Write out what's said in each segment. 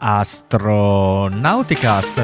Astronauticast.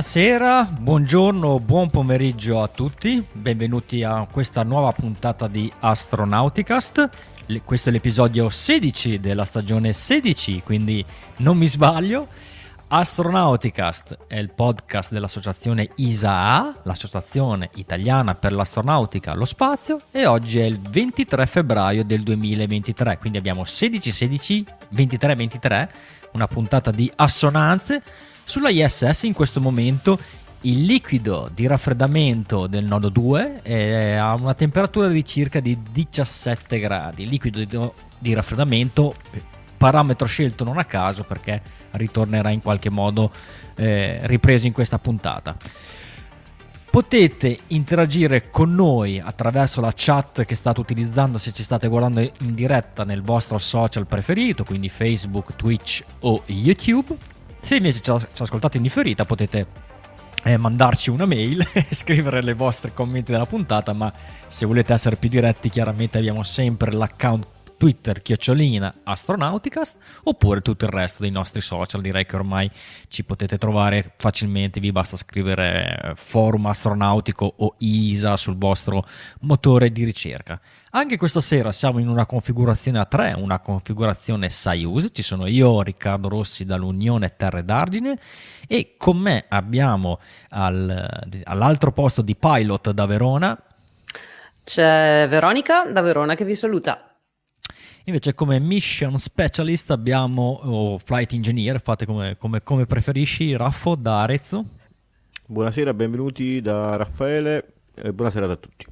Buonasera, buongiorno, buon pomeriggio a tutti, benvenuti a questa nuova puntata di Astronauticast. questo è l'episodio 16 della stagione 16, quindi non mi sbaglio. Astronauticast è il podcast dell'associazione ISAA, l'associazione italiana per l'astronautica lo spazio, e oggi è il 23 febbraio del 2023, quindi abbiamo 16-16, 23-23, una puntata di assonanze sulla ISS in questo momento il liquido di raffreddamento del nodo 2 è a una temperatura di circa di 17 gradi. Liquido di, di raffreddamento, parametro scelto non a caso perché ritornerà in qualche modo eh, ripreso in questa puntata. Potete interagire con noi attraverso la chat che state utilizzando se ci state guardando in diretta nel vostro social preferito, quindi Facebook, Twitch o YouTube se invece ci, ascoltate in differita potete eh, mandarci una mail e scrivere le vostre commenti della puntata, ma se volete essere più diretti chiaramente abbiamo sempre l'account Twitter chiocciolina astronauticast oppure tutto il resto dei nostri social direi che ormai ci potete trovare facilmente vi basta scrivere eh, forum astronautico o ISA sul vostro motore di ricerca. Anche questa sera siamo in una configurazione a tre una configurazione Soyuz ci sono io Riccardo Rossi dall'Unione Terre d'Argine e con me abbiamo al, all'altro posto di pilot da Verona. C'è Veronica da Verona che vi saluta Invece come mission specialist abbiamo oh, flight engineer, fate come, come, come preferisci, Raffo da Arezzo. Buonasera, benvenuti da Raffaele e buonasera a tutti.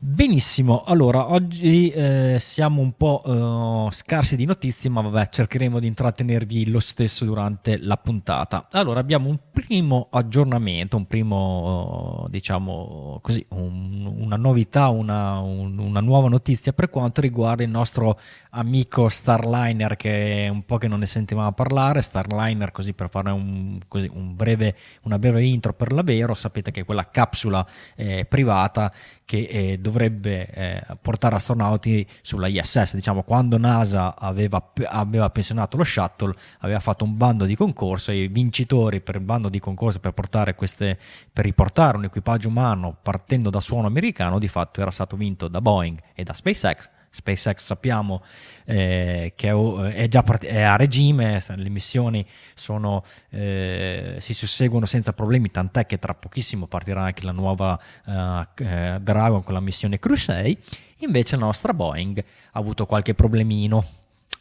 Benissimo, allora oggi eh, siamo un po' eh, scarsi di notizie, ma vabbè, cercheremo di intrattenervi lo stesso durante la puntata. Allora, abbiamo un primo aggiornamento, un primo, diciamo così, un, una novità, una, un, una, nuova notizia per quanto riguarda il nostro amico Starliner, che è un po' che non ne sentivamo parlare. Starliner, così per fare un, così, breve, una breve intro per l'Avero, sapete che è quella capsula eh, privata che eh, dovrebbe eh, portare astronauti sulla ISS. Diciamo, quando NASA aveva, aveva, pensionato lo shuttle, aveva fatto un bando di concorso e i vincitori per il bando di concorso per, portare queste, per riportare un equipaggio umano partendo da suono americano, di fatto era stato vinto da Boeing e da SpaceX SpaceX sappiamo eh, che è, già part- è a regime, le missioni sono, eh, si susseguono senza problemi, tant'è che tra pochissimo partirà anche la nuova uh, eh, Dragon con la missione 6, invece la nostra Boeing ha avuto qualche problemino,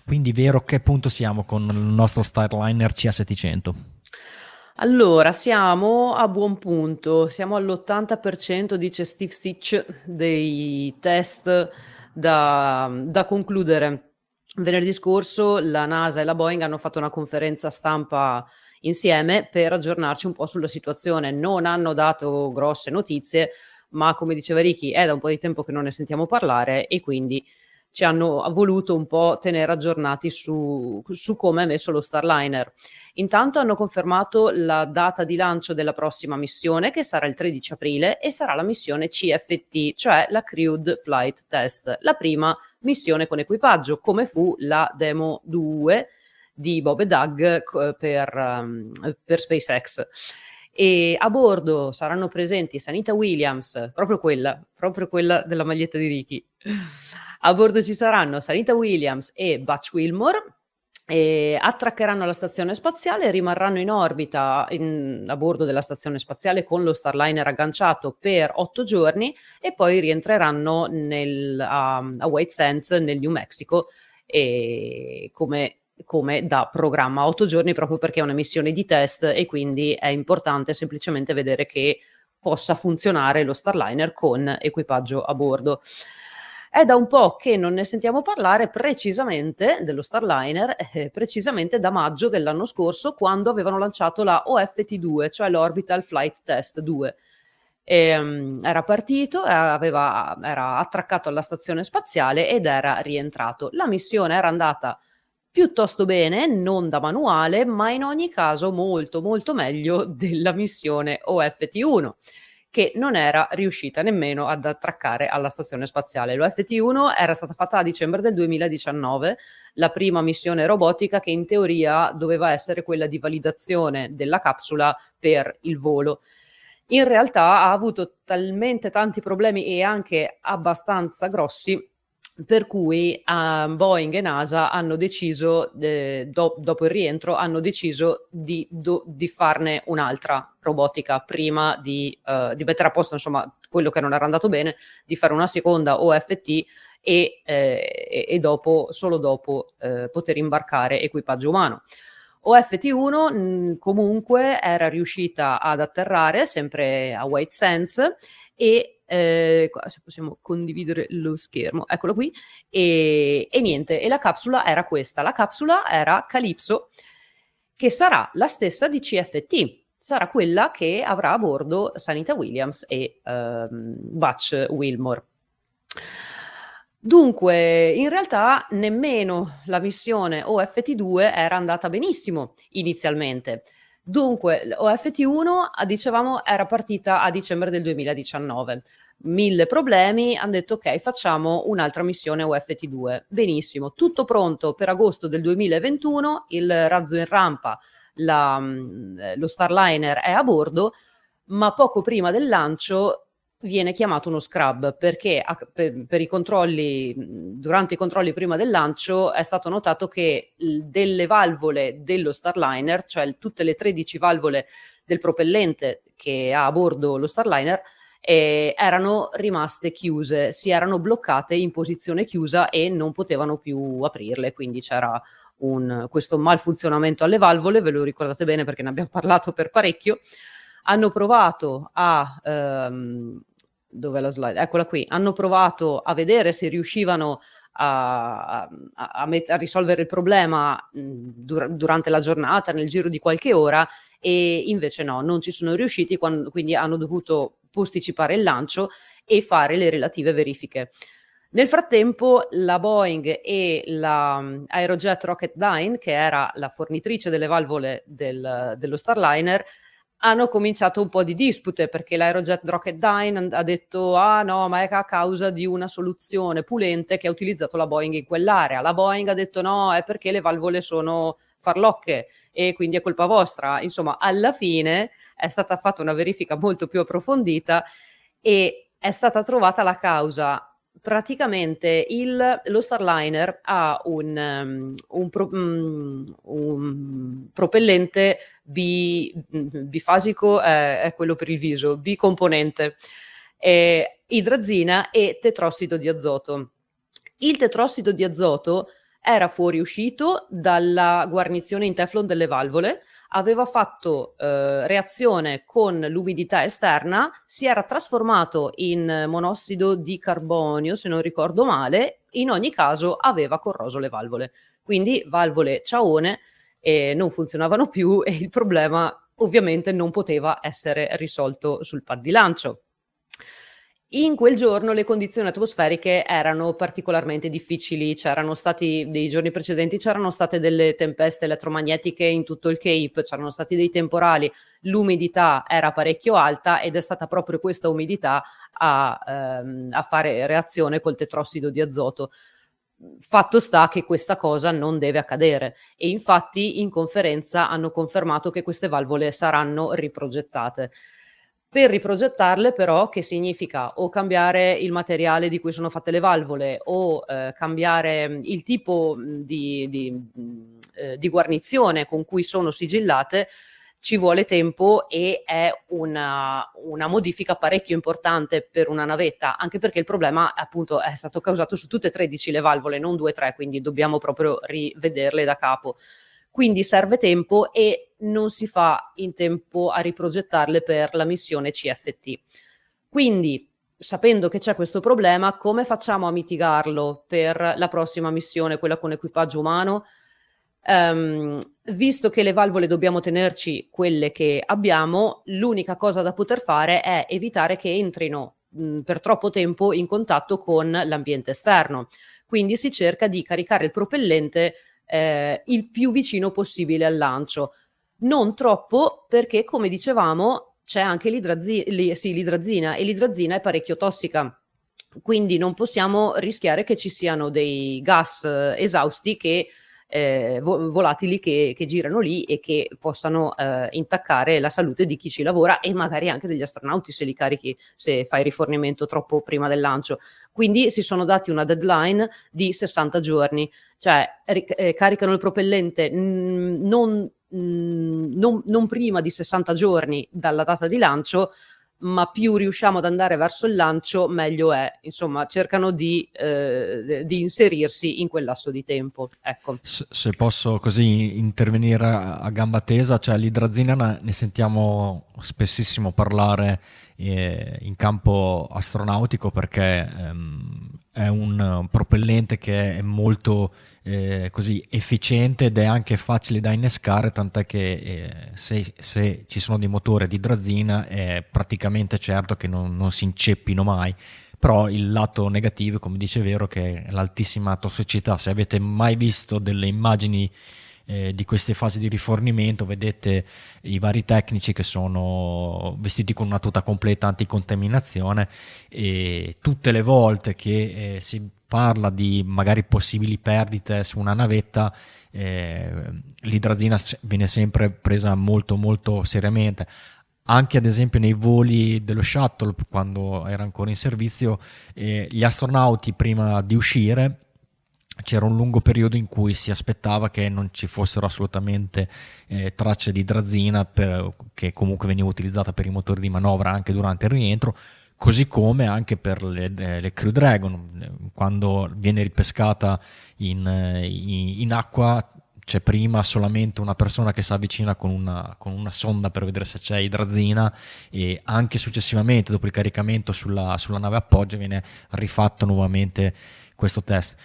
quindi vero che punto siamo con il nostro Starliner CS700? Allora, siamo a buon punto, siamo all'80% dice Steve Stitch dei test da, da concludere. Venerdì scorso la NASA e la Boeing hanno fatto una conferenza stampa insieme per aggiornarci un po' sulla situazione. Non hanno dato grosse notizie, ma come diceva Ricky, è da un po' di tempo che non ne sentiamo parlare e quindi ci hanno voluto un po' tenere aggiornati su, su come è messo lo Starliner. Intanto hanno confermato la data di lancio della prossima missione, che sarà il 13 aprile, e sarà la missione CFT, cioè la Crewed Flight Test, la prima missione con equipaggio, come fu la Demo 2 di Bob e Doug per, um, per SpaceX e a bordo saranno presenti Sanita Williams, proprio quella, proprio quella della maglietta di Ricky. A bordo ci saranno Sanita Williams e Butch Wilmore. E attraccheranno alla stazione spaziale, rimarranno in orbita in, a bordo della stazione spaziale con lo Starliner agganciato per otto giorni e poi rientreranno nel, a, a White Sands nel New Mexico e come come da programma otto giorni proprio perché è una missione di test e quindi è importante semplicemente vedere che possa funzionare lo Starliner con equipaggio a bordo. È da un po' che non ne sentiamo parlare precisamente dello Starliner, eh, precisamente da maggio dell'anno scorso, quando avevano lanciato la OFT2, cioè l'Orbital Flight Test 2. E, um, era partito, aveva, era attraccato alla stazione spaziale ed era rientrato. La missione era andata piuttosto bene, non da manuale, ma in ogni caso molto molto meglio della missione OFT1 che non era riuscita nemmeno ad attraccare alla stazione spaziale. L'OFT-1 era stata fatta a dicembre del 2019, la prima missione robotica che in teoria doveva essere quella di validazione della capsula per il volo. In realtà ha avuto talmente tanti problemi e anche abbastanza grossi per cui uh, Boeing e NASA hanno deciso, eh, do- dopo il rientro, hanno deciso di, do- di farne un'altra robotica prima di, uh, di, mettere a posto insomma, quello che non era andato bene, di fare una seconda OFT e, eh, e dopo, solo dopo eh, poter imbarcare equipaggio umano. OFT1 mh, comunque era riuscita ad atterrare sempre a White Sands e eh, se possiamo condividere lo schermo, eccolo qui, e, e, niente, e la capsula era questa, la capsula era Calypso, che sarà la stessa di CFT, sarà quella che avrà a bordo Sanita Williams e um, Butch Wilmore. Dunque, in realtà nemmeno la missione OFT2 era andata benissimo inizialmente. Dunque, OFT1, dicevamo, era partita a dicembre del 2019. Mille problemi, hanno detto ok, facciamo un'altra missione OFT2. Benissimo, tutto pronto per agosto del 2021, il razzo in rampa, la, mm, lo Starliner è a bordo, ma poco prima del lancio viene chiamato uno scrub perché a, per, per, i controlli, durante i controlli prima del lancio è stato notato che delle valvole dello Starliner, cioè tutte le 13 valvole del propellente che ha a bordo lo Starliner, eh, erano rimaste chiuse, si erano bloccate in posizione chiusa e non potevano più aprirle, quindi c'era un, questo malfunzionamento alle valvole, ve lo ricordate bene perché ne abbiamo parlato per parecchio hanno provato a ehm, dove la slide? Eccola qui. Hanno provato a vedere se riuscivano a, a, a, met- a risolvere il problema dur- durante la giornata, nel giro di qualche ora, e invece no, non ci sono riusciti, quando, quindi hanno dovuto posticipare il lancio e fare le relative verifiche. Nel frattempo la Boeing e la Aerojet Rocketdyne, che era la fornitrice delle valvole del, dello Starliner, hanno cominciato un po' di dispute perché l'Aerojet Rocketdyne ha detto ah no ma è a causa di una soluzione pulente che ha utilizzato la Boeing in quell'area. La Boeing ha detto no è perché le valvole sono farlocche e quindi è colpa vostra. Insomma alla fine è stata fatta una verifica molto più approfondita e è stata trovata la causa praticamente il, lo Starliner ha un, um, un, pro, um, un propellente bi, bifasico, eh, è quello per il viso, bicomponente, eh, idrazina e tetrossido di azoto. Il tetrossido di azoto era fuoriuscito dalla guarnizione in teflon delle valvole, aveva fatto eh, reazione con l'umidità esterna, si era trasformato in monossido di carbonio, se non ricordo male, in ogni caso aveva corroso le valvole. Quindi valvole ciaone eh, non funzionavano più e il problema ovviamente non poteva essere risolto sul pad di lancio. In quel giorno le condizioni atmosferiche erano particolarmente difficili, c'erano stati dei giorni precedenti, c'erano state delle tempeste elettromagnetiche in tutto il Cape, c'erano stati dei temporali, l'umidità era parecchio alta ed è stata proprio questa umidità a, ehm, a fare reazione col tetrossido di azoto. Fatto sta che questa cosa non deve accadere e infatti in conferenza hanno confermato che queste valvole saranno riprogettate. Per riprogettarle però, che significa o cambiare il materiale di cui sono fatte le valvole o eh, cambiare mm, il tipo mm, di, di, mm, eh, di, guarnizione con cui sono sigillate, ci vuole tempo e è una, una, modifica parecchio importante per una navetta, anche perché il problema appunto è stato causato su tutte e 13 le valvole, non 2-3, quindi dobbiamo proprio rivederle da capo quindi serve tempo e non si fa in tempo a riprogettarle per la missione CFT. Quindi sapendo che c'è questo problema, come facciamo a mitigarlo per la prossima missione, quella con equipaggio umano? Um, visto che le valvole dobbiamo tenerci quelle che abbiamo, l'unica cosa da poter fare è evitare che entrino mh, per troppo tempo in contatto con l'ambiente esterno. Quindi si cerca di caricare il propellente eh, il più vicino possibile al lancio. Non troppo perché, come dicevamo, c'è anche l'idrazi- li- sì, l'idrazina e l'idrazina è parecchio tossica. Quindi non possiamo rischiare che ci siano dei gas eh, esausti che eh, vo- volatili che, che, girano lì e che possano eh, intaccare la salute di chi ci lavora e magari anche degli astronauti se li carichi, se fai rifornimento troppo prima del lancio. Quindi si sono dati una deadline di 60 giorni, cioè eh, caricano il propellente mh, non, mh, non, non prima di 60 giorni dalla data di lancio, ma più riusciamo ad andare verso il lancio, meglio è. Insomma, cercano di, eh, di inserirsi in quel lasso di tempo. Ecco. Se, posso così intervenire a, a, gamba tesa, cioè l'idrazina ne sentiamo spessissimo parlare eh, in campo astronautico perché ehm, è un propellente che è molto eh, così efficiente ed è anche facile da innescare, tant'è che eh, se, se, ci sono dei motori di idrazina è praticamente certo che non, non, si inceppino mai. Però il lato negativo, come dice Vero, che è l'altissima tossicità. Se avete mai visto delle immagini eh, di queste fasi di rifornimento, vedete i vari tecnici che sono vestiti con una tuta completa anticontaminazione e tutte le volte che eh, si parla di magari possibili perdite su una navetta, eh, l'idrazina viene sempre presa molto molto seriamente. Anche ad esempio nei voli dello shuttle, quando era ancora in servizio, eh, gli astronauti prima di uscire c'era un lungo periodo in cui si aspettava che non ci fossero assolutamente eh, tracce di idrazina per, che comunque veniva utilizzata per i motori di manovra anche durante il rientro così come anche per le, eh, le Crew Dragon, quando viene ripescata in, eh, in, in, acqua c'è prima solamente una persona che si avvicina con una, con una, sonda per vedere se c'è idrazina e anche successivamente dopo il caricamento sulla, sulla nave appoggio viene rifatto nuovamente questo test.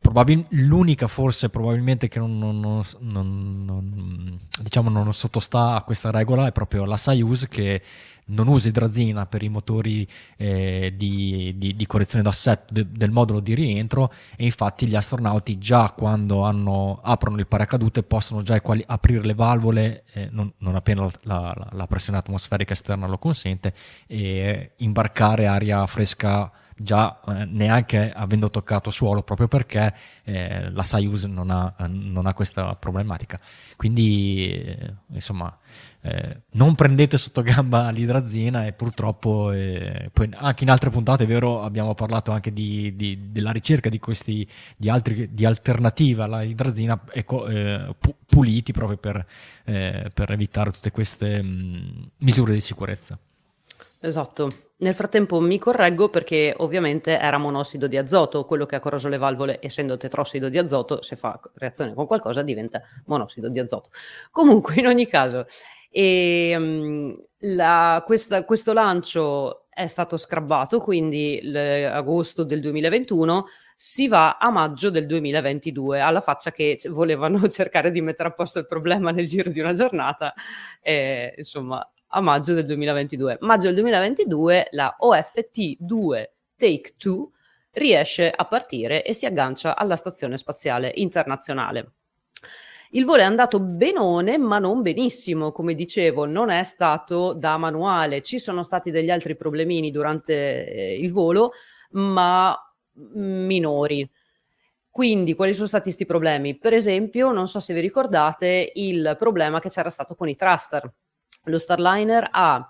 Probabil- l'unica forse probabilmente che non, non, non, non, diciamo non sottostà a questa regola è proprio la Soyuz che non usa idrazina per i motori eh, di, di, di, correzione d'assetto de, del modulo di rientro e infatti gli astronauti già quando hanno, aprono il paracadute possono già quali, aprire le valvole eh, non, non, appena la, la, la, pressione atmosferica esterna lo consente e imbarcare aria fresca già eh, neanche avendo toccato suolo proprio perché eh, la Soyuz non ha, non ha, questa problematica. Quindi eh, insomma eh, non prendete sotto gamba l'idrazina e purtroppo eh, poi anche in altre puntate è vero abbiamo parlato anche di, di, della ricerca di questi di, altri, di alternative alla idrazina eh, puliti proprio per, eh, per, evitare tutte queste mh, mm, misure di sicurezza esatto nel frattempo mi correggo perché ovviamente era monossido di azoto quello che ha corroso le valvole, essendo tetrossido di azoto, se fa reazione con qualcosa diventa monossido di azoto. Comunque, in ogni caso, e, um, la, questa, questo lancio è stato scrabbato, quindi agosto del 2021 si va a maggio del 2022, alla faccia che volevano cercare di mettere a posto il problema nel giro di una giornata, e, insomma, a maggio del 2022. Maggio del 2022 la OFT-2 Take 2 riesce a partire e si aggancia alla Stazione Spaziale Internazionale. Il volo è andato benone, ma non benissimo, come dicevo, non è stato da manuale. Ci sono stati degli altri problemini durante eh, il volo, ma minori. Quindi, quali sono stati questi problemi? Per esempio, non so se vi ricordate il problema che c'era stato con i thruster. Lo Starliner ha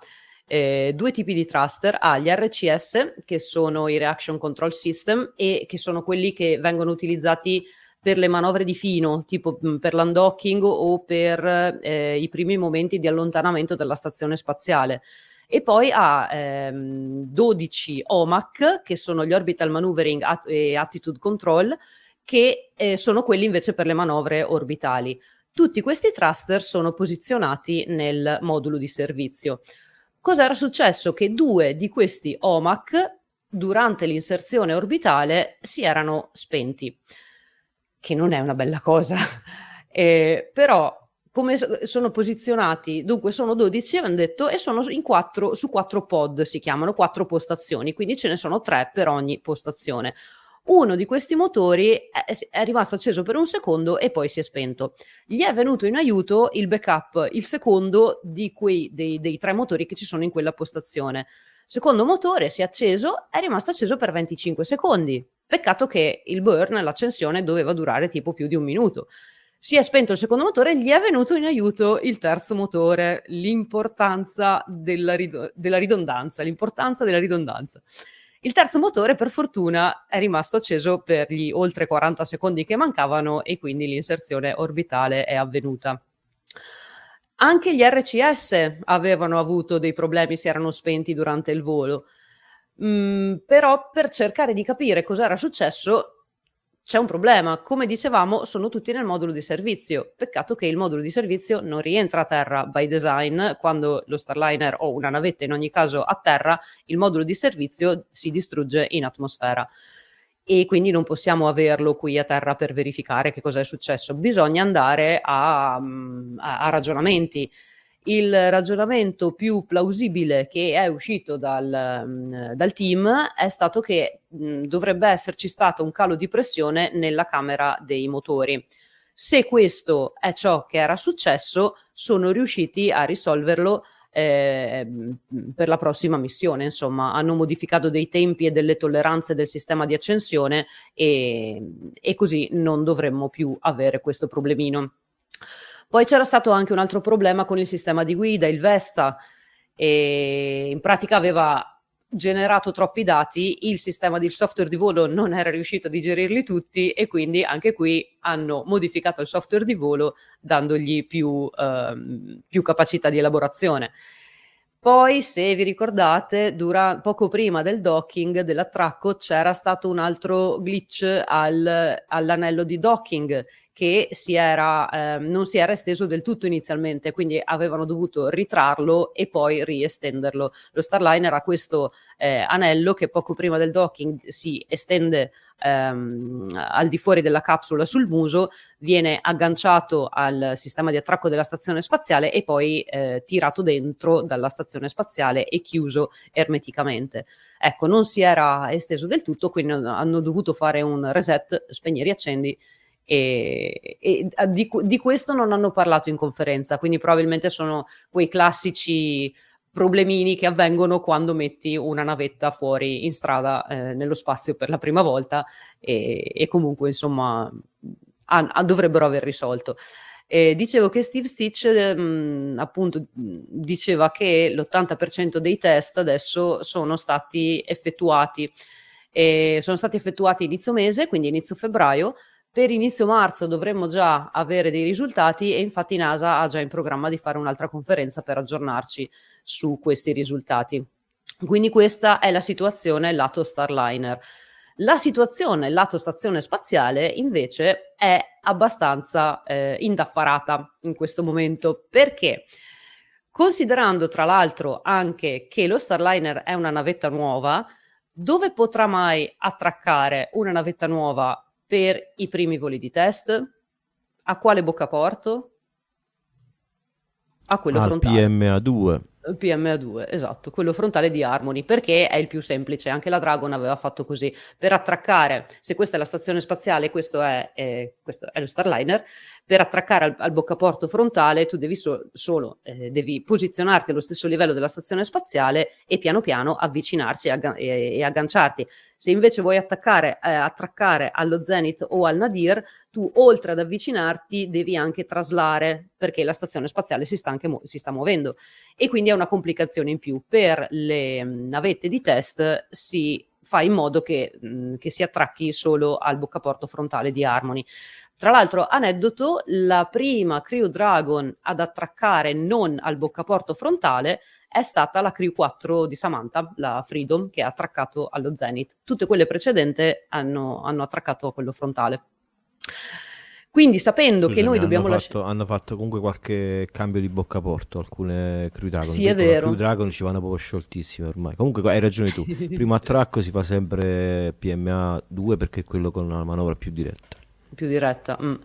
eh, due tipi di thruster, ha gli RCS, che sono i Reaction Control System, e che sono quelli che vengono utilizzati per le manovre di fino, tipo mh, per l'undocking o per eh, i primi momenti di allontanamento della stazione spaziale. E poi ha ehm, 12 OMAC, che sono gli Orbital Maneuvering at- e Attitude Control, che eh, sono quelli invece per le manovre orbitali. Tutti questi thruster sono posizionati nel modulo di servizio. Cos'era successo? Che due di questi OMAC durante l'inserzione orbitale si erano spenti, che non è una bella cosa. eh, però come sono posizionati? Dunque sono 12, hanno detto, e sono in quattro, su quattro pod, si chiamano, quattro postazioni, quindi ce ne sono tre per ogni postazione. Uno di questi motori è, è, rimasto acceso per un secondo e poi si è spento. Gli è venuto in aiuto il backup, il secondo di quei, dei, dei tre motori che ci sono in quella postazione. Secondo motore si è acceso, è rimasto acceso per 25 secondi. Peccato che il burn, l'accensione, doveva durare tipo più di un minuto. Si è spento il secondo motore, gli è venuto in aiuto il terzo motore, l'importanza della, rid- della ridondanza, l'importanza della ridondanza. Il terzo motore, per fortuna, è rimasto acceso per gli oltre 40 secondi che mancavano e quindi l'inserzione orbitale è avvenuta. Anche gli RCS avevano avuto dei problemi, si erano spenti durante il volo. Mm, però per cercare di capire cosa era successo c'è un problema. Come dicevamo, sono tutti nel modulo di servizio. Peccato che il modulo di servizio non rientra a terra by design. Quando lo Starliner o una navetta in ogni caso a terra, il modulo di servizio si distrugge in atmosfera. E quindi non possiamo averlo qui a terra per verificare che cosa è successo. Bisogna andare a, a, a ragionamenti il ragionamento più plausibile che è uscito dal, mm, dal team è stato che mm, dovrebbe esserci stato un calo di pressione nella camera dei motori. Se questo è ciò che era successo, sono riusciti a risolverlo eh, per la prossima missione. Insomma, hanno modificato dei tempi e delle tolleranze del sistema di accensione e, e così non dovremmo più avere questo problemino. Poi c'era stato anche un altro problema con il sistema di guida, il Vesta, e in pratica aveva generato troppi dati, il sistema del software di volo non era riuscito a digerirli tutti e quindi anche qui hanno modificato il software di volo dandogli più, ehm, più capacità di elaborazione. Poi, se vi ricordate, dura, poco prima del docking dell'attracco c'era stato un altro glitch al, all'anello di docking che si era, eh, non si era esteso del tutto inizialmente, quindi avevano dovuto ritrarlo e poi riestenderlo. Lo Starliner ha questo eh, anello che poco prima del docking si estende ehm, al di fuori della capsula sul muso, viene agganciato al sistema di attracco della stazione spaziale e poi eh, tirato dentro dalla stazione spaziale e chiuso ermeticamente. Ecco, non si era esteso del tutto, quindi hanno dovuto fare un reset, spegni e riaccendi e, e di, di, questo non hanno parlato in conferenza, quindi probabilmente sono quei classici problemini che avvengono quando metti una navetta fuori in strada eh, nello spazio per la prima volta e, e comunque insomma a, a, dovrebbero aver risolto. Eh, dicevo che Steve Stitch mh, appunto diceva che l'80% dei test adesso sono stati effettuati. E sono stati effettuati inizio mese, quindi inizio febbraio, per inizio marzo dovremmo già avere dei risultati e infatti NASA ha già in programma di fare un'altra conferenza per aggiornarci su questi risultati. Quindi questa è la situazione lato Starliner. La situazione lato stazione spaziale invece è abbastanza eh, indaffarata in questo momento perché considerando tra l'altro anche che lo Starliner è una navetta nuova, dove potrà mai attraccare una navetta nuova per i primi voli di test. A quale boccaporto? A quello Al frontale. PMA2. PMA2, esatto, quello frontale di Harmony, perché è il più semplice, anche la Dragon aveva fatto così, per attraccare, se questa è la stazione spaziale, questo è, è, questo è lo Starliner, per attraccare al, al boccaporto frontale tu devi so, solo, eh, devi posizionarti allo stesso livello della stazione spaziale e piano piano avvicinarci e, aggan- e, e agganciarti. Se invece vuoi attaccare, eh, attraccare allo Zenith o al Nadir, tu oltre ad avvicinarti devi anche traslare perché la stazione spaziale si sta, anche mu- si sta muovendo e quindi è una complicazione in più. Per le navette di test si fa in modo che, mh, che si attracchi solo al boccaporto frontale di Harmony. Tra l'altro, aneddoto, la prima Crew Dragon ad attraccare non al boccaporto frontale è stata la Crew 4 di Samantha, la Freedom, che ha attraccato allo Zenith. Tutte quelle precedenti hanno, hanno attraccato a quello frontale. Quindi sapendo Scusami, che noi dobbiamo lasciare... hanno fatto comunque qualche cambio di boccaporto, alcune Crew Dragon. Sì, è vero. Crew Dragon ci vanno proprio scioltissime ormai. Comunque hai ragione tu, primo attracco si fa sempre PMA 2 perché è quello con una manovra più diretta. più diretta. mm.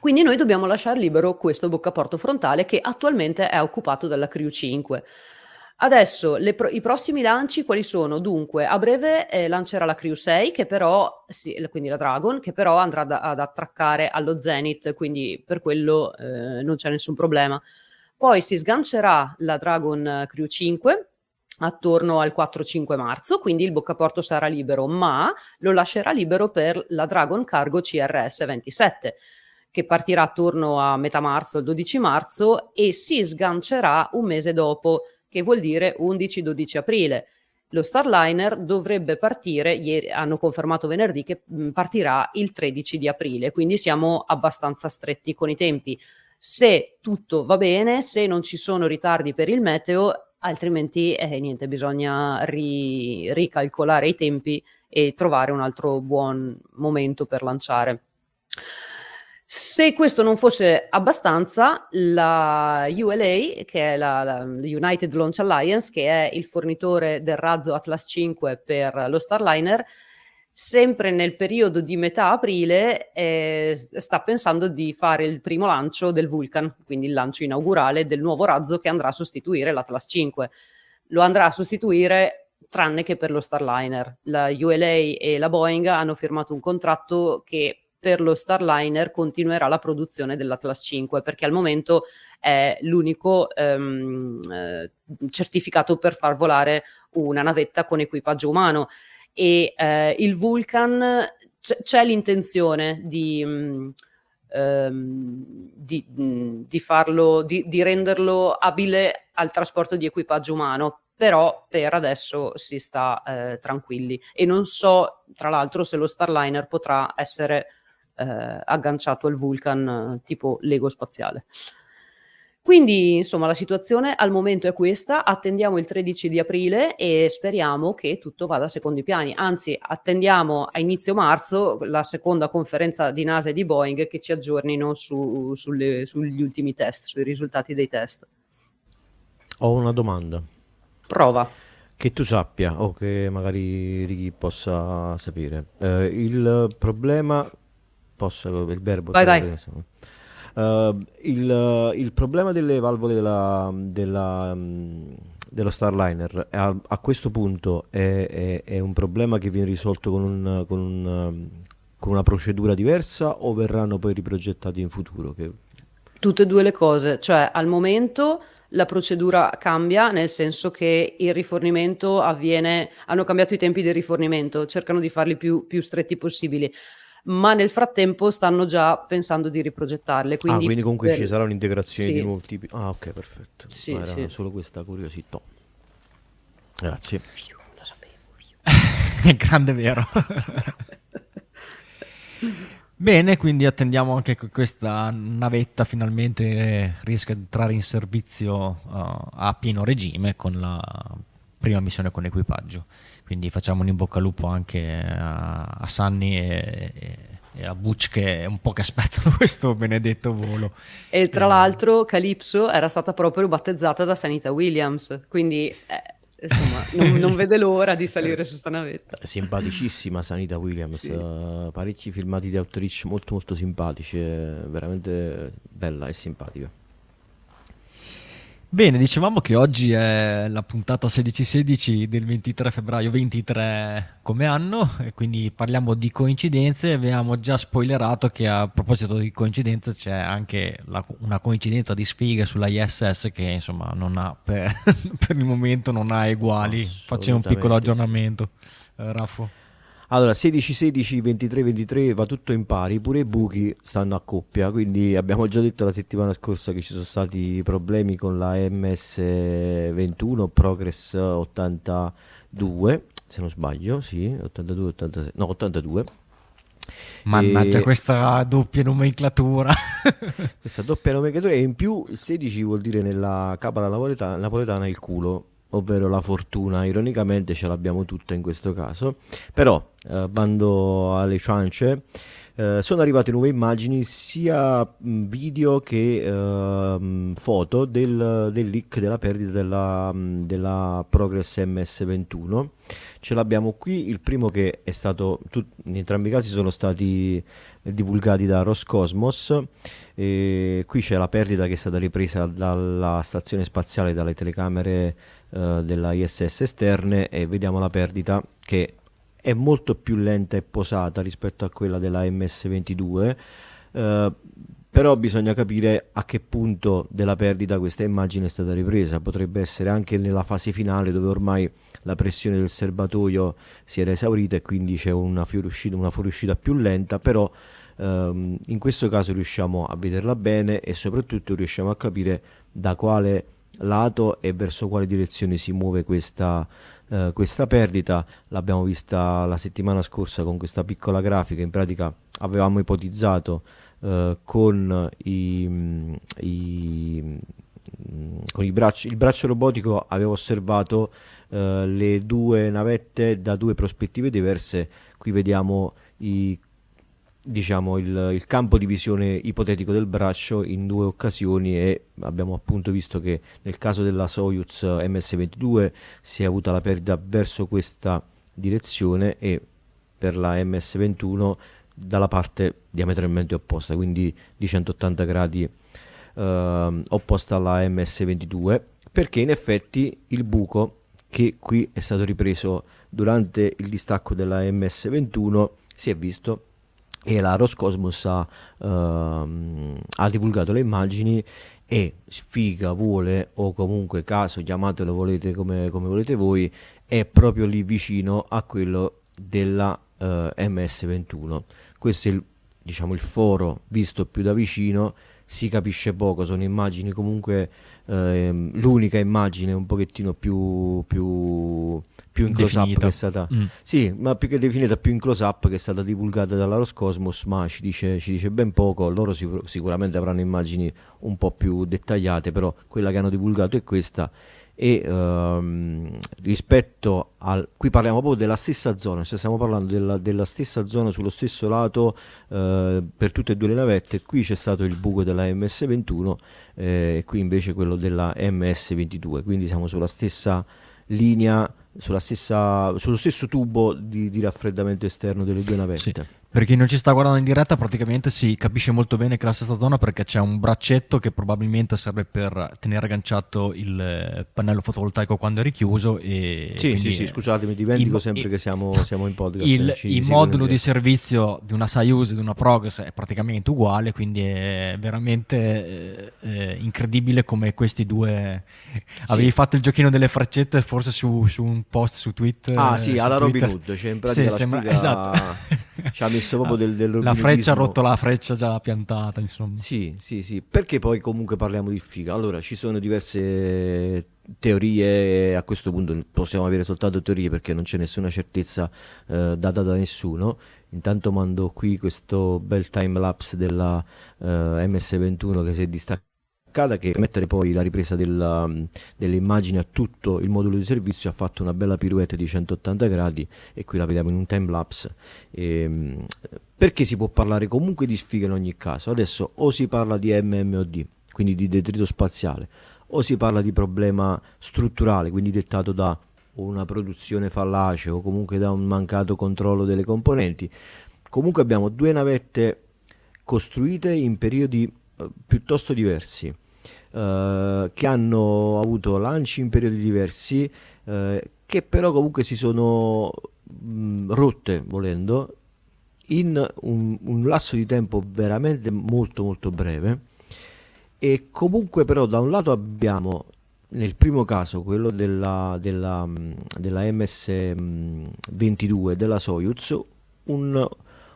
Quindi noi dobbiamo lasciare libero questo boccaporto frontale che attualmente è occupato dalla Crew 5. Adesso pro- i prossimi lanci quali sono? Dunque, a breve eh, lancerà la Crew 6, che però, sì, quindi la Dragon, che però andrà da- ad attraccare allo Zenith, quindi per quello eh, non c'è nessun problema. Poi si sgancerà la Dragon Crew 5 attorno al 4-5 marzo, quindi il boccaporto sarà libero, ma lo lascerà libero per la Dragon Cargo CRS 27 che partirà attorno a metà marzo, il 12 marzo, e si sgancerà un mese dopo, che vuol dire 11-12 aprile. Lo Starliner dovrebbe partire, ieri, hanno confermato venerdì che partirà il 13 di aprile, quindi siamo abbastanza stretti con i tempi. Se tutto va bene, se non ci sono ritardi per il meteo, altrimenti eh, niente, bisogna ri- ricalcolare i tempi e trovare un altro buon momento per lanciare. Se questo non fosse abbastanza, la ULA, che è la, la United Launch Alliance, che è il fornitore del razzo Atlas 5 per lo Starliner, sempre nel periodo di metà aprile eh, sta pensando di fare il primo lancio del Vulcan, quindi il lancio inaugurale del nuovo razzo che andrà a sostituire l'Atlas 5. Lo andrà a sostituire tranne che per lo Starliner. La ULA e la Boeing hanno firmato un contratto che per lo Starliner continuerà la produzione dell'Atlas 5 perché al momento è l'unico ehm, eh, certificato per far volare una navetta con equipaggio umano. E eh, il Vulcan c- c'è l'intenzione di, mh, ehm, di, mh, di farlo di, di renderlo abile al trasporto di equipaggio umano però per adesso si sta eh, tranquilli. E non so tra l'altro se lo Starliner potrà essere eh, agganciato al Vulcan eh, tipo Lego spaziale. Quindi, insomma, la situazione al momento è questa. Attendiamo il 13 di aprile e speriamo che tutto vada secondo i piani. Anzi, attendiamo a inizio marzo la seconda conferenza di NASA e di Boeing che ci aggiornino su, sulle, sugli ultimi test, sui risultati dei test. Ho una domanda. Prova. Che tu sappia o che magari Ricky possa sapere. Eh, il problema posso il verbo Vai, vai. Uh, il, il problema delle valvole della, della, mm, dello Starliner a, a questo punto è, è- è un problema che viene risolto con, un- con un, um, con una procedura diversa o verranno poi riprogettati in futuro? Che- Tutte e due le cose, cioè al momento la procedura cambia nel senso che il rifornimento avviene, hanno cambiato i tempi del rifornimento, cercano di farli più, più stretti possibili, ma nel frattempo stanno già pensando di riprogettarle. ah, Quindi, quindi comunque per- ci sarà un'integrazione sì. di nuovi tipi. Ah, ok, perfetto. Sì, era sì. solo questa curiosità. Grazie. Fiu, lo sapevo io. Grande vero. Bene, quindi attendiamo anche che questa navetta finalmente eh, riesca ad entrare in servizio uh, a pieno regime con la prima missione con equipaggio. Quindi facciamo un in bocca al lupo anche a, a Sunny e, e- e a Butch che è un po' che aspettano questo benedetto volo. E tra Eh. l'altro Calypso era stata proprio battezzata da Sanita Williams, quindi eh, insomma non, non vede l'ora di salire su sta navetta. Simpaticissima Sanita Williams, Sì. eh, parecchi filmati di Outreach molto molto simpatici, è veramente bella e simpatica. Bene, dicevamo che oggi è la puntata 16-16 del 23 febbraio 23 come anno, e quindi parliamo di coincidenze. Abbiamo già spoilerato che a proposito di coincidenze c'è anche la- una coincidenza di sfighe sulla ISS che insomma non ha per, per il momento non ha eguali. Facciamo un piccolo Assolutamente sì. aggiornamento. Eh, Raffo. Allora, 16-16, 23-23 va tutto in pari, pure i buchi stanno a coppia, quindi abbiamo già detto la settimana scorsa che ci sono stati problemi con la MS21 Progress 82, se non sbaglio, sì, 82, 86, no 82. Mannaggia E- questa doppia nomenclatura. Questa doppia nomenclatura e in più il 16 vuol dire nella capa napoletana, napoletana il culo, ovvero la fortuna. Ironicamente ce l'abbiamo tutta in questo caso. Però eh, bando alle ciance, eh, sono arrivate nuove immagini, sia video che eh, foto del, del, leak della perdita della, della Progress MS21. Ce l'abbiamo qui, il primo che è stato, tu, in entrambi i casi sono stati divulgati da Roscosmos. E qui c'è la perdita che è stata ripresa dalla stazione spaziale, dalle telecamere eh, della ISS esterne e vediamo la perdita che è molto più lenta e posata rispetto a quella della MS22. Eh, però bisogna capire a che punto della perdita questa immagine è stata ripresa, potrebbe essere anche nella fase finale dove ormai la pressione del serbatoio si era esaurita e quindi c'è una fuoriuscita, una fuoriuscita più lenta, però ehm, in questo caso riusciamo a vederla bene e soprattutto riusciamo a capire da quale lato e verso quale direzione si muove questa, eh, questa perdita. L'abbiamo vista la settimana scorsa con questa piccola grafica, in pratica avevamo ipotizzato eh, con, i, i, con i bracci, il braccio robotico avevo osservato eh, le due navette da due prospettive diverse. Qui vediamo i diciamo, il, il, campo di visione ipotetico del braccio in due occasioni e abbiamo appunto visto che nel caso della Soyuz MS-22 si è avuta la perdita verso questa direzione e per la MS-21 dalla parte diametralmente opposta, quindi di 180 gradi eh, opposta alla MS22, perché in effetti il buco che qui è stato ripreso durante il distacco della MS21 si è visto e la Roscosmos ha, ehm, ha divulgato le immagini e sfiga vuole o comunque caso chiamatelo volete come, come volete voi è proprio lì vicino a quello della eh, MS21 questo è il, diciamo, il foro visto più da vicino, si capisce poco, sono immagini comunque, eh, l'unica immagine un pochettino più, più, più in close up che è stata, mm. sì, ma più che definita più in close up che è stata divulgata dalla Roscosmos, ma ci dice, ci dice ben poco, loro sicur- sicuramente avranno immagini un po' più dettagliate, però quella che hanno divulgato è questa e ehm, rispetto al qui parliamo proprio della stessa zona cioè stiamo parlando della, della stessa zona sullo stesso lato eh, per tutte e due le navette. Qui c'è stato il buco della MS21 eh, e qui invece quello della MS22 quindi siamo sulla stessa linea sulla stessa, sullo stesso tubo di, di raffreddamento esterno delle due navette. sì. Per chi non ci sta guardando in diretta, praticamente si capisce molto bene che è la stessa zona perché c'è un braccetto che probabilmente serve per tenere agganciato il eh, pannello fotovoltaico quando è richiuso. E sì, sì, sì, scusatemi, dimentico il, sempre il, che siamo, siamo, in podcast. Il, il modulo di servizio di una Soyuz e di una Progress è praticamente uguale, quindi è veramente eh, eh, incredibile come questi due... Sì. Avevi fatto il giochino delle freccette forse su, su un post su Twitter. Ah sì, alla Robin Hood, cioè pratica sì, sembra, spiga... esatto. ci ha messo proprio del, del La freccia ha rotto la freccia già piantata, insomma. Sì, sì, sì. Perché poi comunque parliamo di figa? Allora, ci sono diverse teorie, a questo punto possiamo avere soltanto teorie perché non c'è nessuna certezza eh, data da nessuno. Intanto mando qui questo bel time lapse della eh, MS21 che si è distaccato che mettere poi la ripresa della, delle immagini a tutto il modulo di servizio ha fatto una bella pirouette di 180 gradi e qui la vediamo in un time lapse e, ehm, perché si può parlare comunque di sfiga in ogni caso? Adesso o si parla di MMOD quindi di detrito spaziale o si parla di problema strutturale quindi dettato da una produzione fallace o comunque da un mancato controllo delle componenti. Comunque abbiamo due navette costruite in periodi piuttosto diversi, eh, che hanno avuto lanci in periodi diversi, eh, che però comunque si sono mh, rotte, volendo, in un, un, lasso di tempo veramente molto molto breve. E comunque però da un lato abbiamo nel primo caso, quello della, della, della MS22 della Soyuz, un,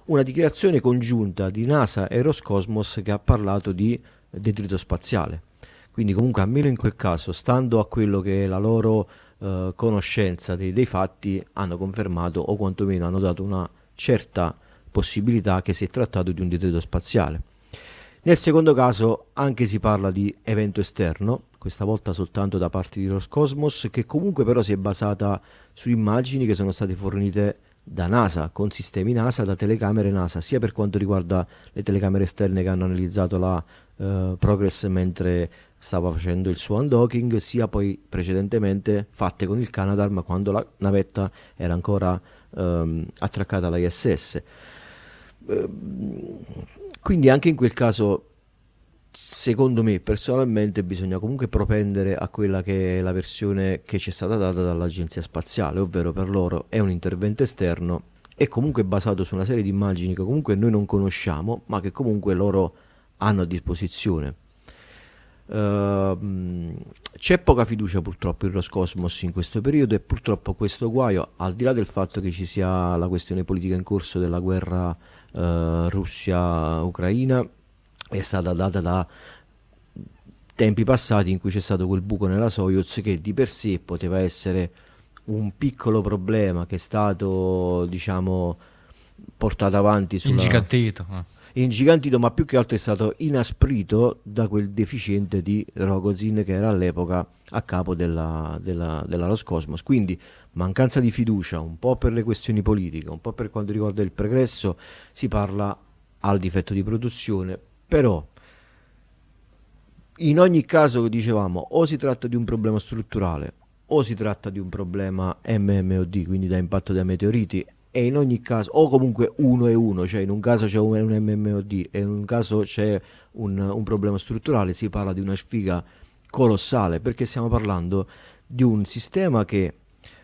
una dichiarazione congiunta di NASA e Roscosmos che ha parlato di detrito spaziale. Quindi comunque almeno in quel caso, stando a quello che è la loro eh, conoscenza dei, dei, fatti, hanno confermato o quantomeno hanno dato una certa possibilità che si è trattato di un detrito spaziale. Nel secondo caso anche si parla di evento esterno, questa volta soltanto da parte di Roscosmos, che comunque però si è basata su immagini che sono state fornite da NASA, con sistemi NASA, da telecamere NASA, sia per quanto riguarda le telecamere esterne che hanno analizzato la uh, Progress mentre stava facendo il suo undocking, sia poi precedentemente fatte con il Canadarm quando la navetta era ancora um, attraccata alla ISS. Uh, ehm, quindi anche in quel caso secondo me personalmente bisogna comunque propendere a quella che è la versione che ci è stata data dall'agenzia spaziale, ovvero per loro è un intervento esterno e comunque basato su una serie di immagini che comunque noi non conosciamo, ma che comunque loro hanno a disposizione. Uh, c'è poca fiducia purtroppo in Roscosmos in questo periodo e purtroppo questo guaio, al di là del fatto che ci sia la questione politica in corso della guerra uh, Russia-Ucraina, è stata data da tempi passati in cui c'è stato quel buco nella Soyuz che di per sé poteva essere un piccolo problema che è stato diciamo portato avanti sulla... ingigantito eh. ingigantito ma più che altro è stato inasprito da quel deficiente di Rogozin che era all'epoca a capo della, della, della Roscosmos quindi mancanza di fiducia un po' per le questioni politiche un po' per quanto riguarda il pregresso si parla al difetto di produzione però in ogni caso dicevamo o si tratta di un problema strutturale o si tratta di un problema MMOD, quindi da impatto dei meteoriti e in ogni caso o comunque uno e uno, cioè in un caso c'è un, un MMOD e in un caso c'è un, un problema strutturale, si parla di una sfiga colossale perché stiamo parlando di un sistema che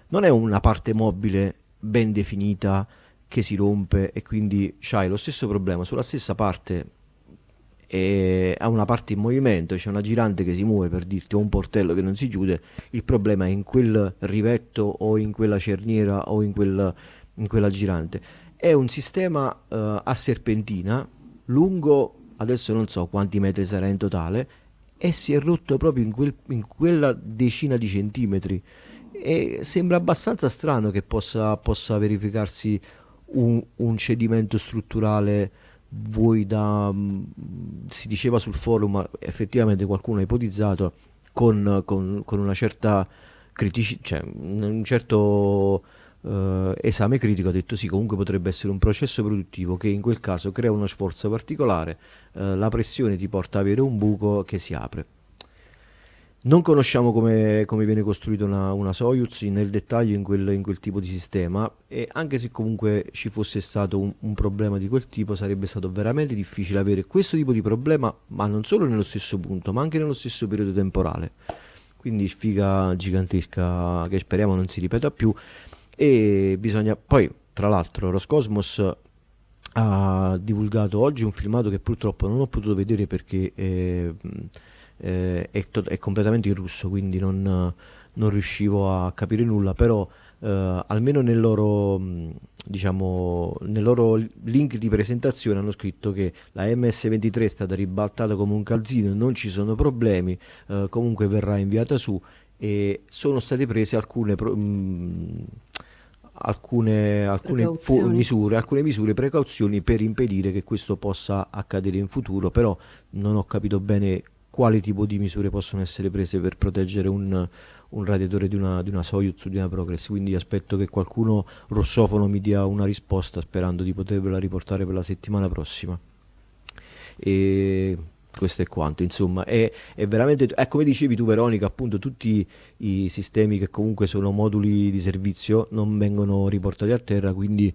non è una parte mobile ben definita che si rompe e quindi c'hai lo stesso problema sulla stessa parte e ha una parte in movimento, c'è una girante che si muove per dirti o un portello che non si chiude, il problema è in quel rivetto o in quella cerniera o in, quel, in quella girante. È un sistema uh, a serpentina, lungo adesso non so quanti metri sarà in totale, e si è rotto proprio in, quel, in quella decina di centimetri. E sembra abbastanza strano che possa, possa verificarsi un, un cedimento strutturale voi da mm, si diceva sul forum effettivamente qualcuno ha ipotizzato con, con, con una certa criticità cioè un certo uh, esame critico ha detto sì comunque potrebbe essere un processo produttivo che in quel caso crea uno sforzo particolare uh, la pressione ti porta ad avere un buco che si apre non conosciamo come, come viene costruita una, una, Soyuz nel dettaglio in quel, in quel, tipo di sistema e anche se comunque ci fosse stato un, un, problema di quel tipo sarebbe stato veramente difficile avere questo tipo di problema ma non solo nello stesso punto ma anche nello stesso periodo temporale. Quindi sfiga gigantesca che speriamo non si ripeta più e bisogna poi tra l'altro Roscosmos ha divulgato oggi un filmato che purtroppo non ho potuto vedere perché... Eh, eh, è, to- è, completamente in russo, quindi non, non riuscivo a capire nulla, però eh, almeno nel loro, diciamo, nel loro link di presentazione hanno scritto che la MS-23 è stata ribaltata come un calzino, non ci sono problemi, eh, comunque verrà inviata su e sono state prese alcune... Pro- mh, alcune, alcune fu- misure, alcune misure, precauzioni per impedire che questo possa accadere in futuro, però non ho capito bene quali tipo di misure possono essere prese per proteggere un, un radiatore di una, di una Soyuz di una Progress? Quindi aspetto che qualcuno rossofono mi dia una risposta sperando di potervela riportare per la settimana prossima. E questo è quanto. Insomma è, è veramente è come dicevi tu Veronica appunto tutti i sistemi che comunque sono moduli di servizio non vengono riportati a terra quindi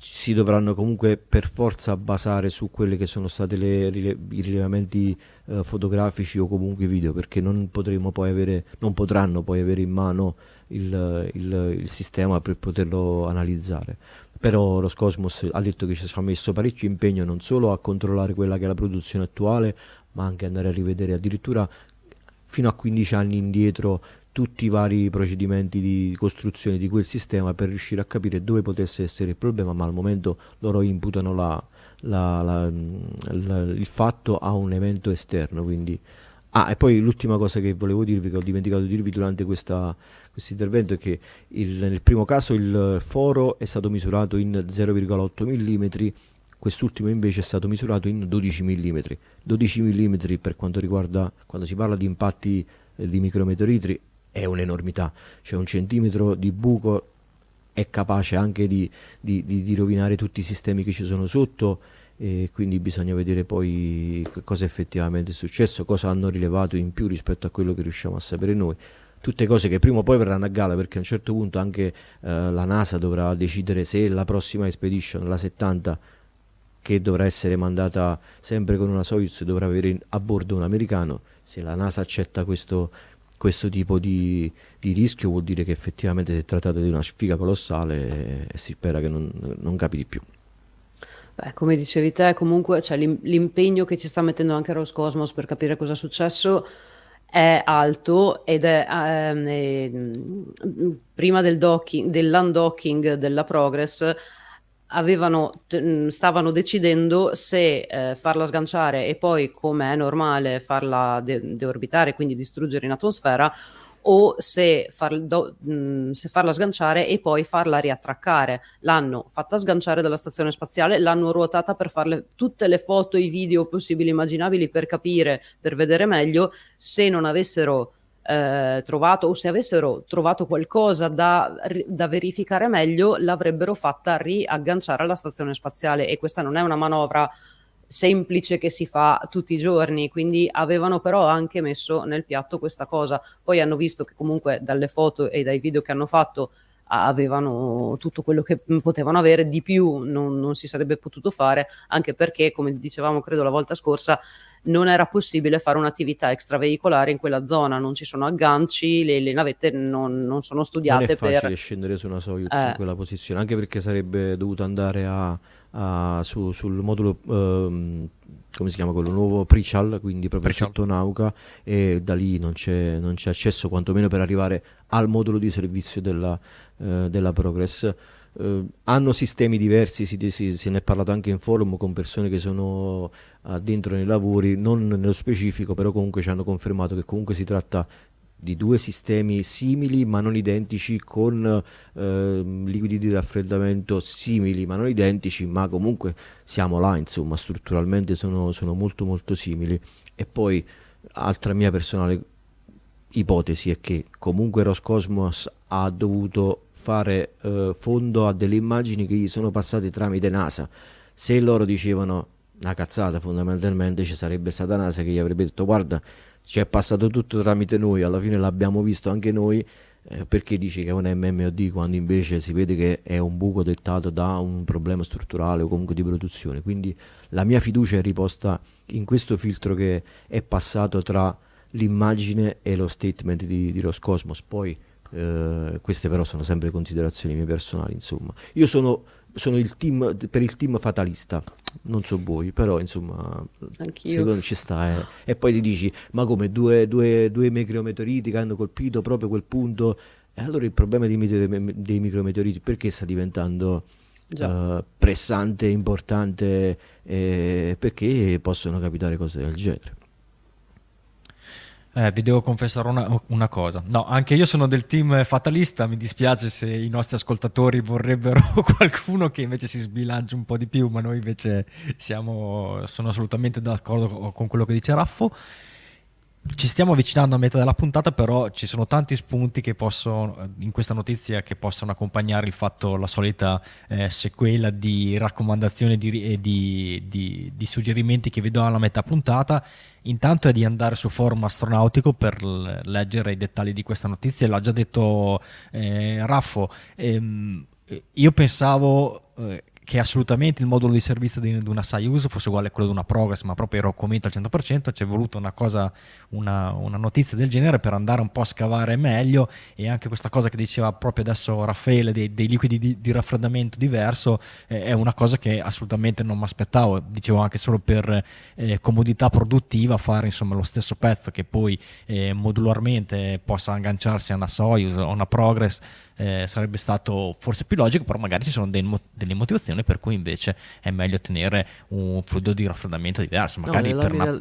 si dovranno comunque per forza basare su quelli che sono stati i rilevamenti eh, fotografici o comunque video perché non potremo poi avere non potranno poi avere in mano il, il, il sistema per poterlo analizzare. Però Roscosmos ha detto che ci ha messo parecchio impegno non solo a controllare quella che è la produzione attuale ma anche andare a rivedere addirittura fino a 15 anni indietro tutti i vari procedimenti di costruzione di quel sistema per riuscire a capire dove potesse essere il problema, ma al momento loro imputano la, la, la, il fatto a un evento esterno. Quindi... Ah, e poi l'ultima cosa che volevo dirvi, che ho dimenticato di dirvi durante questo intervento, è che il, nel primo caso il foro è stato misurato in 0,8 mm, quest'ultimo invece è stato misurato in 12 mm. 12 mm per quanto riguarda, quando si parla di impatti eh, di micrometeoritri, è un'enormità, cioè un centimetro di buco è capace anche di, di, di, di rovinare tutti i sistemi che ci sono sotto e quindi bisogna vedere poi cosa effettivamente è successo, cosa hanno rilevato in più rispetto a quello che riusciamo a sapere noi. Tutte cose che prima o poi verranno a gala perché a un certo punto anche eh, la NASA dovrà decidere se la prossima expedition, la 70, che dovrà essere mandata sempre con una Soyuz, dovrà avere a bordo un americano, se la NASA accetta questo, questo tipo di, di, rischio vuol dire che effettivamente si è trattata di una sfiga colossale e, e si spera che non, non capi di più. Beh, come dicevi te, comunque cioè, l'impegno che ci sta mettendo anche Roscosmos per capire cosa è successo è alto ed è ehm, eh, prima del docking, dell'undocking della Progress avevano, stavano decidendo se eh, farla sganciare e poi, come è normale, farla de- deorbitare, quindi distruggere in atmosfera, o se, far, do, mh, se, farla sganciare e poi farla riattraccare. L'hanno fatta sganciare dalla stazione spaziale, l'hanno ruotata per farle tutte le foto, i video possibili e immaginabili per capire, per vedere meglio. Se non avessero eh, trovato o se avessero trovato qualcosa da, da, verificare meglio, l'avrebbero fatta riagganciare alla stazione spaziale e questa non è una manovra semplice che si fa tutti i giorni, quindi avevano però anche messo nel piatto questa cosa. Poi hanno visto che comunque dalle foto e dai video che hanno fatto avevano tutto quello che potevano avere, di più non, non, si sarebbe potuto fare, anche perché, come dicevamo credo la volta scorsa, non era possibile fare un'attività extraveicolare in quella zona, non ci sono agganci, le, le navette non, non, sono studiate non è facile per... scendere su una Soyuz eh. in quella posizione, anche perché sarebbe dovuto andare a uh, su, sul modulo um, come si chiama quello nuovo Prichal, quindi proprio Prichal. sotto Nauka e da lì non c'è, non c'è, accesso quantomeno per arrivare al modulo di servizio della, uh, della Progress. Uh, hanno sistemi diversi, si, si, se ne è parlato anche in forum con persone che sono uh, dentro nei lavori, non nello specifico, però comunque ci hanno confermato che comunque si tratta di due sistemi simili ma non identici con eh, liquidi di raffreddamento simili ma non identici ma comunque siamo là insomma strutturalmente sono, sono molto molto simili. E poi altra mia personale ipotesi è che comunque Roscosmos ha dovuto fare eh, fondo a delle immagini che gli sono passate tramite NASA. Se loro dicevano una cazzata fondamentalmente ci sarebbe stata NASA che gli avrebbe detto guarda ci è passato tutto tramite noi, alla fine l'abbiamo visto anche noi, eh, perché dici che è un MMOD quando invece si vede che è un buco dettato da un problema strutturale o comunque di produzione. Quindi la mia fiducia è riposta in questo filtro che è passato tra l'immagine e lo statement di, di Roscosmos. Poi eh, queste però sono sempre considerazioni mie personali, insomma. Io sono sono il team, per il team fatalista. Non so voi, però insomma, Anch'io. secondo ci sta. Eh. E poi ti dici, ma come due, due, due micrometeoriti che hanno colpito proprio quel punto? E allora il problema dei, dei micrometeoriti perché sta diventando uh, pressante, importante? Eh, perché possono capitare cose del genere. Eh, vi devo confessare una, una, cosa. No, anche io sono del team fatalista. Mi dispiace se i nostri ascoltatori vorrebbero qualcuno che invece si sbilancia un po' di più, ma noi invece siamo, sono assolutamente d'accordo con quello che dice Raffo. Ci stiamo avvicinando a metà della puntata, però ci sono tanti spunti che possono, in questa notizia che possono accompagnare il fatto, la solita eh, sequela di raccomandazioni e di, di, di, di, suggerimenti che vi do alla metà puntata. Intanto è di andare su forum astronautico per leggere i dettagli di questa notizia. L'ha già detto eh, Raffo. Ehm, io pensavo eh, che assolutamente il modulo di servizio di, di una Soyuz fosse uguale a quello di una Progress, ma proprio ero convinto al 100%, c'è voluta una cosa, una, una, notizia del genere per andare un po' a scavare meglio e anche questa cosa che diceva proprio adesso Raffaele dei, dei liquidi di, di, raffreddamento diverso eh, è una cosa che assolutamente non mi aspettavo, dicevo anche solo per eh, comodità produttiva fare insomma lo stesso pezzo che poi eh, modularmente possa agganciarsi a una Soyuz o una Progress eh, sarebbe stato forse più logico, però magari ci sono dei, delle motivazioni per cui invece è meglio tenere un fluido di raffreddamento diverso. Magari no, per mia, una...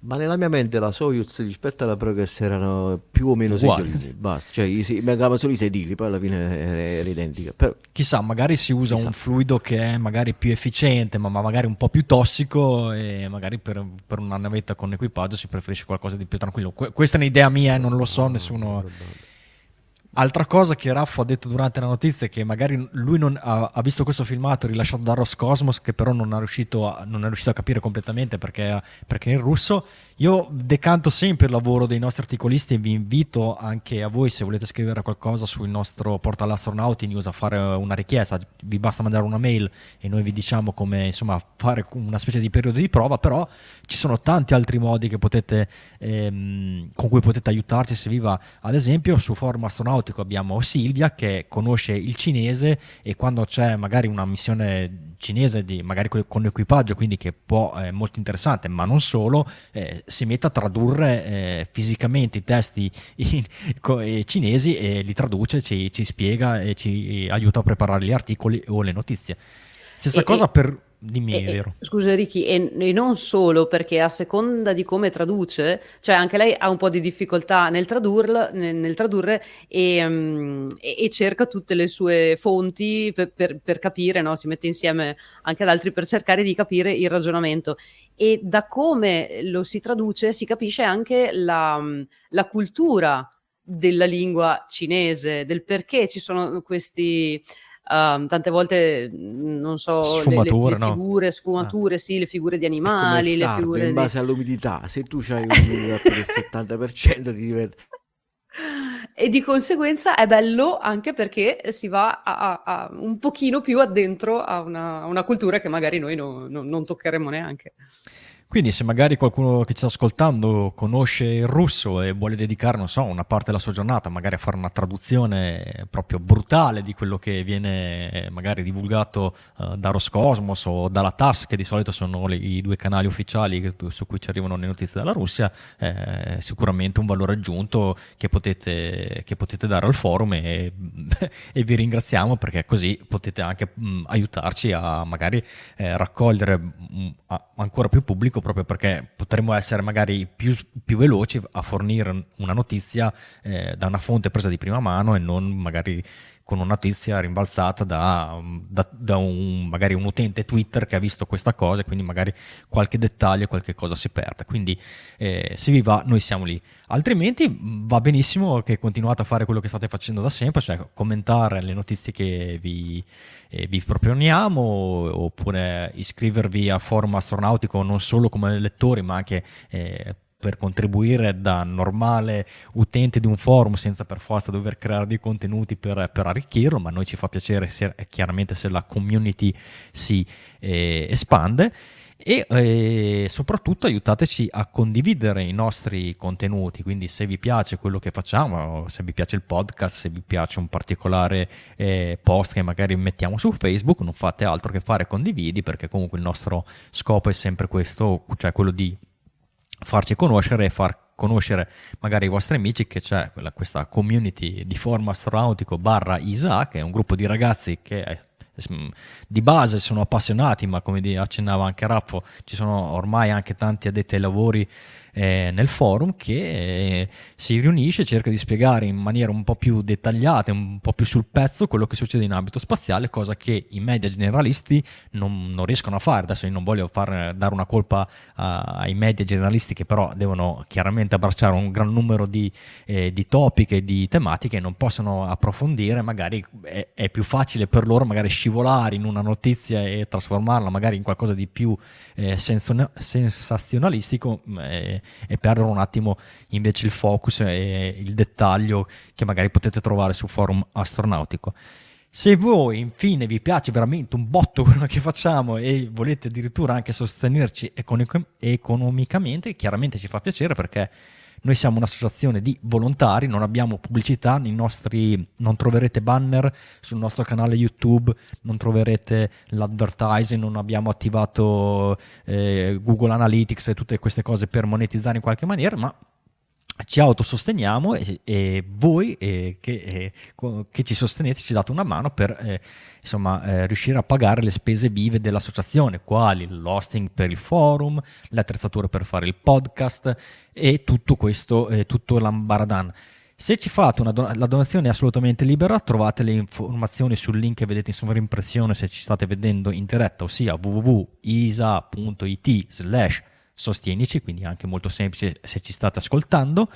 Ma nella mia mente la Soyuz rispetto alla Progress erano più o meno sedili, basta, cioè mancavano solo i sedili, poi alla fine era, era identica. Però, Chissà, magari si usa chissà. un fluido che è magari più efficiente, ma, ma magari un po' più tossico e magari per, per, una navetta con equipaggio si preferisce qualcosa di più tranquillo. Que- questa è un'idea mia, non lo so, nessuno... Altra cosa che Raffo ha detto durante la notizia è che magari lui non ha, ha visto questo filmato rilasciato da Roscosmos che però non, riuscito a, non è riuscito a capire completamente perché, perché, è in russo. Io decanto sempre il lavoro dei nostri articolisti e vi invito anche a voi se volete scrivere qualcosa sul nostro portale Astronauti News a fare una richiesta. Vi basta mandare una mail e noi vi diciamo come insomma, fare una specie di periodo di prova, però ci sono tanti altri modi potete, ehm, con cui potete aiutarci se vi va. Ad esempio su forum astronauti aeronautico abbiamo Silvia che conosce il cinese e quando c'è magari una missione cinese di, magari con equipaggio, quindi che può è molto interessante, ma non solo, eh, si mette a tradurre eh, fisicamente i testi in, co, eh, cinesi e li traduce, ci, ci, spiega e ci aiuta a preparare gli articoli o le notizie. Stessa e, cosa per Dimmi, e, vero. scusa Ricky, e, e, non solo perché a seconda di come traduce, cioè anche lei ha un po' di difficoltà nel, tradurla, nel, nel tradurre e, um, e, cerca tutte le sue fonti per, per, per capire, no? si mette insieme anche ad altri per cercare di capire il ragionamento. E da come lo si traduce si capisce anche la, la cultura della lingua cinese, del perché ci sono questi Uh, tante volte mhmm, non so sfumature, le, le, figure, no? sfumature, ah. sì, le figure di animali, sardo, le figure in base di... all'umidità. Se tu hai un'umidità per il 70% ti diventa e di conseguenza è bello anche perché si va a, a, a un pochino più addentro a una, a una, cultura che magari noi no, no, non toccheremo neanche. Quindi se magari qualcuno che ci sta ascoltando conosce il russo e vuole dedicare, non so, una parte della sua giornata magari a fare una traduzione proprio brutale di quello che viene magari divulgato uh, da Roscosmos o dalla TAS, che di solito sono le, i due canali ufficiali su cui ci arrivano le notizie dalla Russia, è sicuramente un valore aggiunto che potete, che potete dare al forum e, e, vi ringraziamo perché così potete anche mh, aiutarci a magari eh, raccogliere mh, ancora più pubblico proprio perché potremmo essere magari più, più veloci a fornire una notizia eh, da una fonte presa di prima mano e non magari con una notizia rimbalzata da, da, da un, magari un utente Twitter che ha visto questa cosa e quindi magari qualche dettaglio, qualche cosa si perde. Quindi eh, se vi va, noi siamo lì. Altrimenti va benissimo che continuate a fare quello che state facendo da sempre, cioè commentare le notizie che vi, eh, vi proponiamo oppure iscrivervi al forum astronautico non solo come lettori ma anche eh, per contribuire da normale utente di un forum senza per forza dover creare dei contenuti per, per arricchirlo, ma a noi ci fa piacere se, chiaramente se la community si eh, espande. E eh, soprattutto aiutateci a condividere i nostri contenuti, quindi se vi piace quello che facciamo, se vi piace il podcast, se vi piace un particolare eh, post che magari mettiamo su Facebook, non fate altro che fare condividi perché comunque il nostro scopo è sempre questo, cioè quello di farci conoscere e far conoscere magari i vostri amici che c'è quella, questa community di forum astronautico barra ISA che è un gruppo di ragazzi che di base sono appassionati ma come accennava anche Raffo ci sono ormai anche tanti addetti ai lavori eh, nel forum che eh, si riunisce cerca di spiegare in maniera un po' più dettagliata, un po' più sul pezzo quello che succede in ambito spaziale, cosa che i media generalisti non, non riescono a fare. Adesso io non voglio far, dare una colpa a, ai media generalisti che però devono chiaramente abbracciare un gran numero di, eh, di topic e di tematiche e non possono approfondire, magari è, è, più facile per loro magari scivolare in una notizia e trasformarla magari in qualcosa di più eh, sensazionalistico eh, e perdere un attimo invece il focus e il dettaglio che magari potete trovare sul forum astronautico. Se voi infine vi piace veramente un botto quello che facciamo e volete addirittura anche sostenerci economicamente, chiaramente ci fa piacere perché noi siamo un'associazione di volontari, non abbiamo pubblicità, nostri, non troverete banner sul nostro canale YouTube, non troverete l'advertising, non abbiamo attivato eh, Google Analytics e tutte queste cose per monetizzare in qualche maniera, ma ci autososteniamo e, e voi eh, che, eh, che, ci sostenete ci date una mano per eh, insomma, eh, riuscire a pagare le spese vive dell'associazione, quali l'hosting per il forum, le attrezzature per fare il podcast e tutto questo, eh, tutto l'ambaradan. Se ci fate una don- la donazione è assolutamente libera, trovate le informazioni sul link che vedete in sovraimpressione se ci state vedendo in diretta, ossia www.isa.it slash sostienici, quindi anche molto semplice se ci state ascoltando.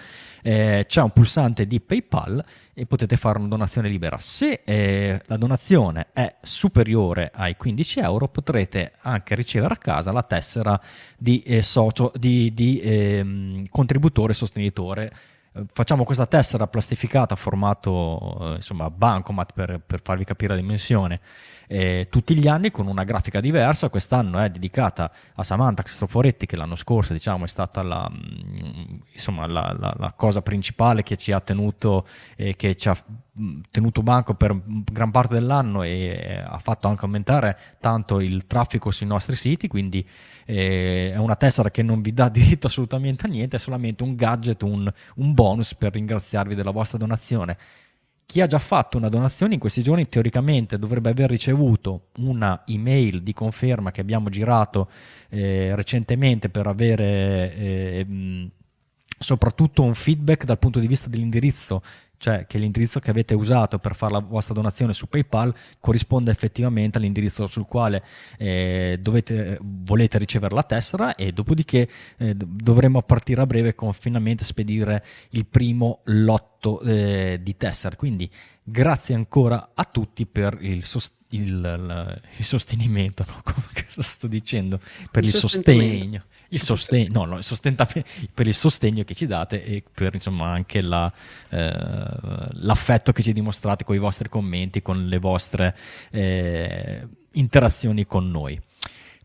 Eh, c'è un pulsante di PayPal e potete fare una donazione libera. Se eh, la donazione è superiore ai 15 euro, potrete anche ricevere a casa la tessera di, eh, socio, di, di ehm, contributore sostenitore eh, facciamo questa tessera plastificata a formato eh, insomma bancomat per, per, farvi capire la dimensione eh, tutti gli anni con una grafica diversa quest'anno è dedicata a Samantha Cristoforetti che l'anno scorso diciamo è stata la, mm, insomma, la, la, la cosa principale che ci ha tenuto eh, che ci ha mm, tenuto banco per gran parte dell'anno e eh, ha fatto anche aumentare tanto il traffico sui nostri siti quindi eh, è una tessera che non vi dà diritto assolutamente a niente, è solamente un gadget, un, un bonus per ringraziarvi della vostra donazione. Chi ha già fatto una donazione in questi giorni teoricamente dovrebbe aver ricevuto una email di conferma che abbiamo girato eh, recentemente per avere eh, soprattutto un feedback dal punto di vista dell'indirizzo cioè che l'indirizzo che avete usato per fare la vostra donazione su PayPal corrisponde effettivamente all'indirizzo sul quale eh, dovete, volete ricevere la tessera e dopodiché eh, dovremo partire a breve con finalmente spedire il primo lotto eh, di tessere. Quindi grazie ancora a tutti per il, sost- il, il, il sostenimento, no? sto dicendo, per il, il sostegno il sostegno, no, no, il per il sostegno che ci date e per insomma anche la, eh, l'affetto che ci dimostrate con i vostri commenti, con le vostre eh, interazioni con noi.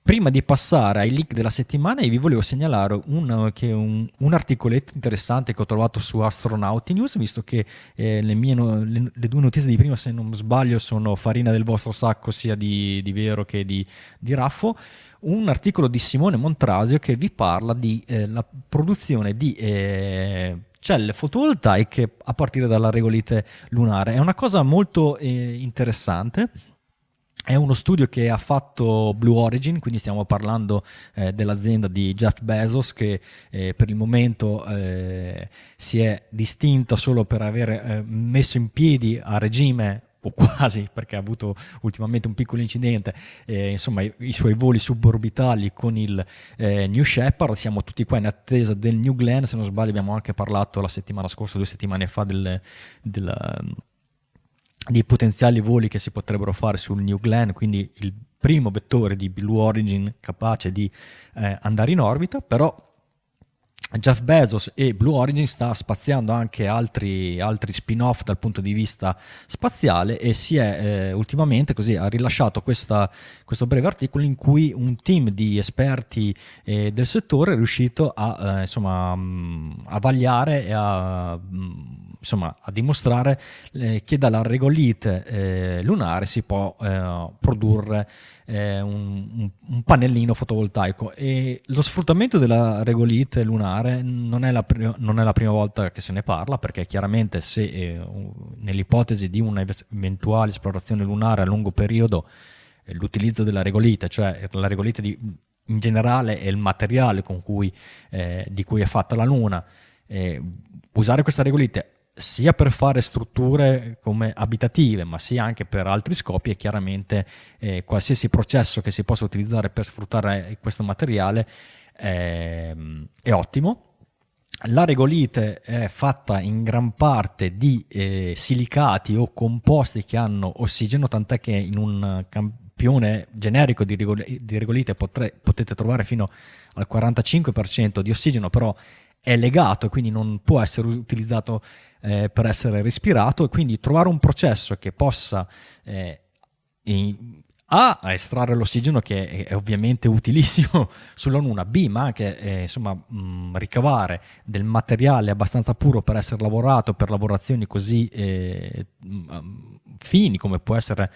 Prima di passare ai link della settimana, vi volevo segnalare un, un, un, articoletto interessante che ho trovato su Astronauti News, visto che eh, le, mie, le, le, due notizie di prima, se non sbaglio, sono farina del vostro sacco sia di, di vero che di, di raffo un articolo di Simone Montrasio che vi parla di eh, produzione di eh, celle fotovoltaiche a partire dalla regolite lunare. È una cosa molto eh, interessante. È uno studio che ha fatto Blue Origin, quindi stiamo parlando eh, dell'azienda di Jeff Bezos che eh, per il momento eh, si è distinta solo per aver eh, messo in piedi a regime o quasi perché ha avuto ultimamente un piccolo incidente, eh, insomma i, i, suoi voli suborbitali con il eh, New Shepard, siamo tutti qua in attesa del New Glenn, se non sbaglio abbiamo anche parlato la settimana scorsa, due settimane fa del, del, dei potenziali voli che si potrebbero fare sul New Glenn, quindi il primo vettore di Blue Origin capace di eh, andare in orbita, però Jeff Bezos e Blue Origin sta spaziando anche altri, altri spin-off dal punto di vista spaziale e si è eh, ultimamente così ha rilasciato questa, questo breve articolo in cui un team di esperti eh, del settore è riuscito a, eh, insomma, a vagliare e a insomma, a dimostrare eh, che dalla regolite eh, lunare si può eh, produrre eh, un, un, pannellino fotovoltaico. E lo sfruttamento della regolite lunare non è, la, non è la prima volta che se ne parla perché chiaramente se eh, nell'ipotesi di un'eventuale esplorazione lunare a lungo periodo eh, l'utilizzo della regolite, cioè la regolite di, in generale è il materiale cui, di cui è fatta la Luna, usare questa regolite sia per fare strutture come abitative, ma sia anche per altri scopi e chiaramente eh, qualsiasi processo che si possa utilizzare per sfruttare questo materiale è, è ottimo. La regolite è fatta in gran parte di eh, silicati o composti che hanno ossigeno, tant'è che in un campione generico di, regolite potre, potete trovare fino al 45% di ossigeno, però è legato e quindi non può essere utilizzato eh, per essere respirato e quindi trovare un processo che possa eh, in, a, estrarre l'ossigeno che è, è, ovviamente utilissimo sulla Luna, B, ma anche eh, insomma, mh, ricavare del materiale abbastanza puro per essere lavorato per lavorazioni così eh, mh, fini come può essere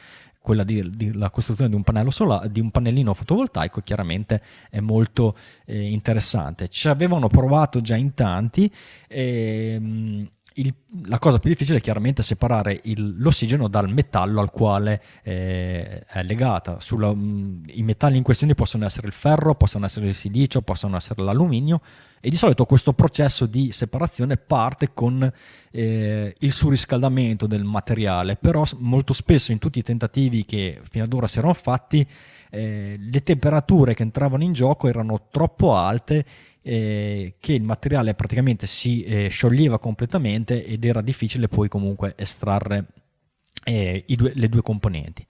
quella della costruzione di un, pannello sola, di un pannellino fotovoltaico chiaramente è molto eh, interessante. Ci avevano provato già in tanti. Ehm, il, la cosa più difficile è chiaramente separare il, l'ossigeno dal metallo al quale eh, è legata. Sulla, mh, mm, I metalli in questione possono essere il ferro, possono essere il silicio, possono essere l'alluminio e di solito questo processo di separazione parte con eh, il surriscaldamento del materiale, però molto spesso in tutti i tentativi che fino ad ora si erano fatti eh, le temperature che entravano in gioco erano troppo alte eh, che il materiale praticamente si eh, scioglieva completamente ed era difficile poi comunque estrarre eh, due, le due componenti.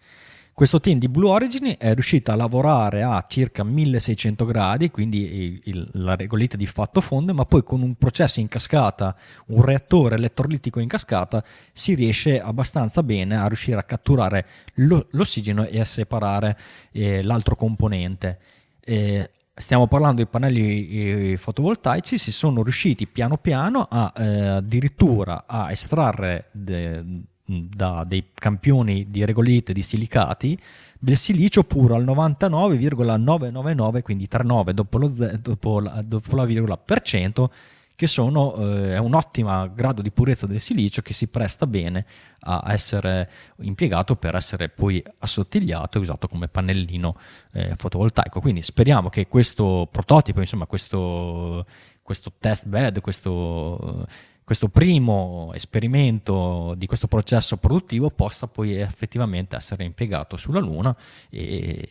Questo team di Blue Origin è riuscito a lavorare a circa 1600 gradi, quindi il, la regolite di fatto fonde, ma poi con un processo in cascata, un reattore elettrolitico in cascata, si riesce abbastanza bene a riuscire a catturare lo, l'ossigeno e a separare eh, l'altro componente. Eh, stiamo parlando di pannelli eh, fotovoltaici, si sono riusciti piano piano a eh, addirittura a estrarre de, da dei campioni di regolite di silicati del silicio puro al 99,999 quindi 3,9 dopo, lo z- dopo, la, dopo la virgola per cento che sono eh, un ottimo grado di purezza del silicio che si presta bene a essere impiegato per essere poi assottigliato e usato come pannellino eh, fotovoltaico. Quindi speriamo che questo prototipo, insomma questo, questo test bed, questo questo primo esperimento di questo processo produttivo possa poi effettivamente essere impiegato sulla Luna e,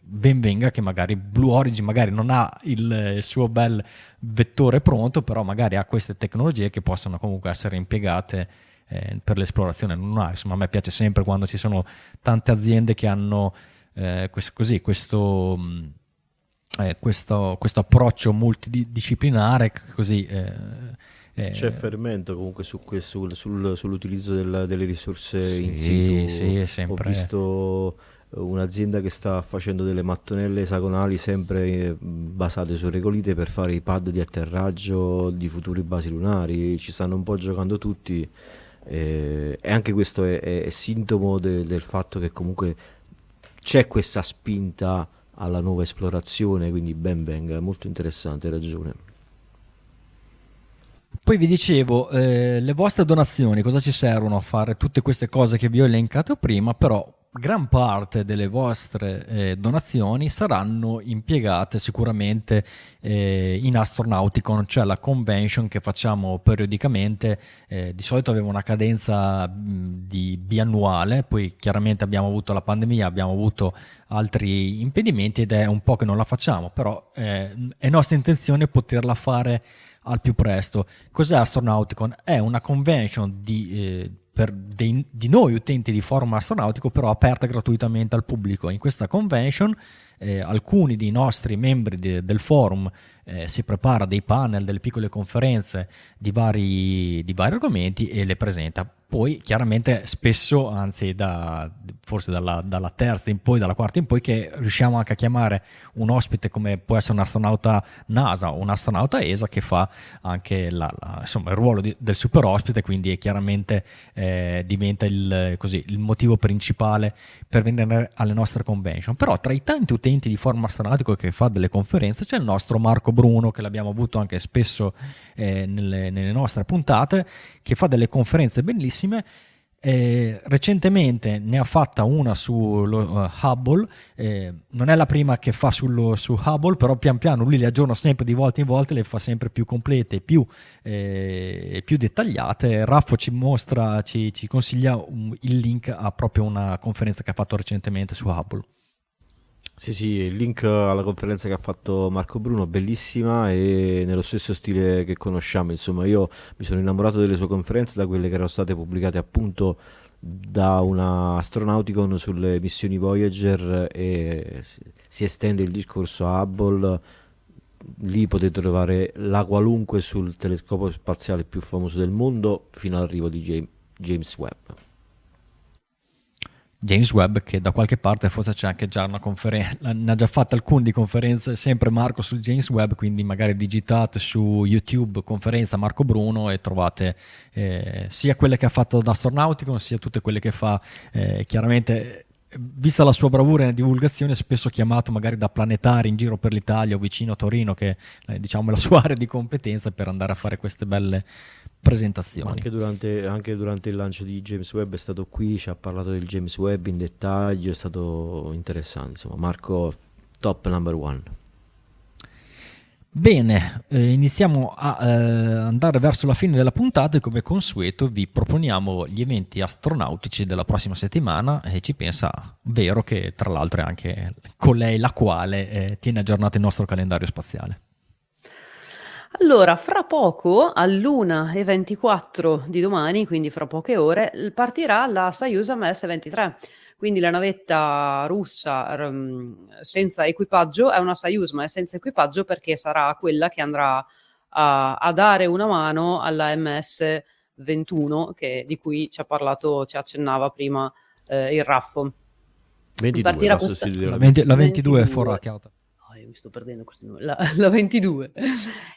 ben venga che magari Blue Origin magari non ha il, il, suo bel vettore pronto, però magari ha queste tecnologie che possono comunque essere impiegate eh, per l'esplorazione lunare. Insomma, a me piace sempre quando ci sono tante aziende che hanno eh, questo, così, questo, eh, questo, questo, approccio multidisciplinare, così eh, eh, C'è fermento comunque su questo, sul, sull'utilizzo del, delle risorse sì, in situ. Sì, sempre. Ho visto un'azienda che sta facendo delle mattonelle esagonali sempre eh, basate su regolite per fare i pad di atterraggio di futuri basi lunari. Ci stanno un po' giocando tutti. Eh, e anche questo è, è, è sintomo de, del fatto che comunque c'è questa spinta alla nuova esplorazione, quindi ben venga, molto interessante, hai ragione. Poi vi dicevo, eh, le vostre donazioni cosa ci servono a fare tutte queste cose che vi ho elencato prima, però gran parte delle vostre eh, donazioni saranno impiegate sicuramente eh, in Astronauticon, cioè la convention che facciamo periodicamente, eh, di solito aveva una cadenza di biannuale, poi chiaramente abbiamo avuto la pandemia, abbiamo avuto altri impedimenti ed è un po' che non la facciamo, però eh, è nostra intenzione poterla fare al più presto. Cos'è Astronauticon? È una convention di, eh, per dei, di noi utenti di forum astronautico, però aperta gratuitamente al pubblico. In questa convention eh, alcuni dei nostri membri de, del forum eh, si prepara dei panel, delle piccole conferenze di vari, di vari argomenti e le presenta poi chiaramente spesso, anzi da, forse dalla, dalla, terza in poi, dalla quarta in poi, che riusciamo anche a chiamare un ospite come può essere un astronauta NASA o un astronauta ESA che fa anche la, la, insomma, il ruolo di, del super ospite, quindi chiaramente eh, diventa il, così, il, motivo principale per venire alle nostre convention. Però tra i tanti utenti di Forum Astronautico che fa delle conferenze c'è il nostro Marco Bruno, che l'abbiamo avuto anche spesso eh, nelle, nelle nostre puntate, che fa delle conferenze bellissime. Eh, recentemente ne ha fatta una su uh, Hubble, eh, non è la prima che fa sullo, su Hubble, però pian piano lui le aggiorna sempre di volta in volta, le fa sempre più complete, più, eh, più dettagliate. Raffo ci mostra, ci, ci consiglia un, il link a proprio una conferenza che ha fatto recentemente su Hubble. Sì, sì, il link alla conferenza che ha fatto Marco Bruno, bellissima e nello stesso stile che conosciamo. Insomma, io mi sono innamorato delle sue conferenze, da quelle che erano state pubblicate appunto da una Astronauticon sulle missioni Voyager e si, estende il discorso a Hubble. Lì potete trovare la qualunque sul telescopio spaziale più famoso del mondo fino all'arrivo di James Webb. James Webb che da qualche parte forse c'è anche già una conferenza, ne ha già fatte alcune di conferenze, sempre Marco su James Webb, quindi magari digitate su YouTube conferenza Marco Bruno e trovate eh, sia quelle che ha fatto da Astronauticon sia tutte quelle che fa eh, chiaramente vista la sua bravura nella divulgazione, spesso chiamato magari da planetari in giro per l'Italia o vicino a Torino, che eh, diciamo è la sua area di competenza per andare a fare queste belle presentazioni. Anche durante, anche durante, il lancio di James Webb è stato qui, ci ha parlato del James Webb in dettaglio, è stato interessante. Insomma, Marco, top number one. Bene, eh, iniziamo a eh, andare verso la fine della puntata e come consueto vi proponiamo gli eventi astronautici della prossima settimana e ci pensa Vero che tra l'altro è anche colei la quale eh, tiene aggiornato il nostro calendario spaziale. Allora, fra poco, all'1.24 di domani, quindi fra poche ore, partirà la Soyuz MS-23 quindi la navetta russa um, senza equipaggio è una Soyuz, ma è senza equipaggio perché sarà quella che andrà a, a dare una mano alla MS-21, che, di cui ci ha parlato, ci accennava prima eh, il Raffo. 22, partirà questa... la, 20, la 22 è foracchiata mi sto perdendo questi numeri, la, la 22.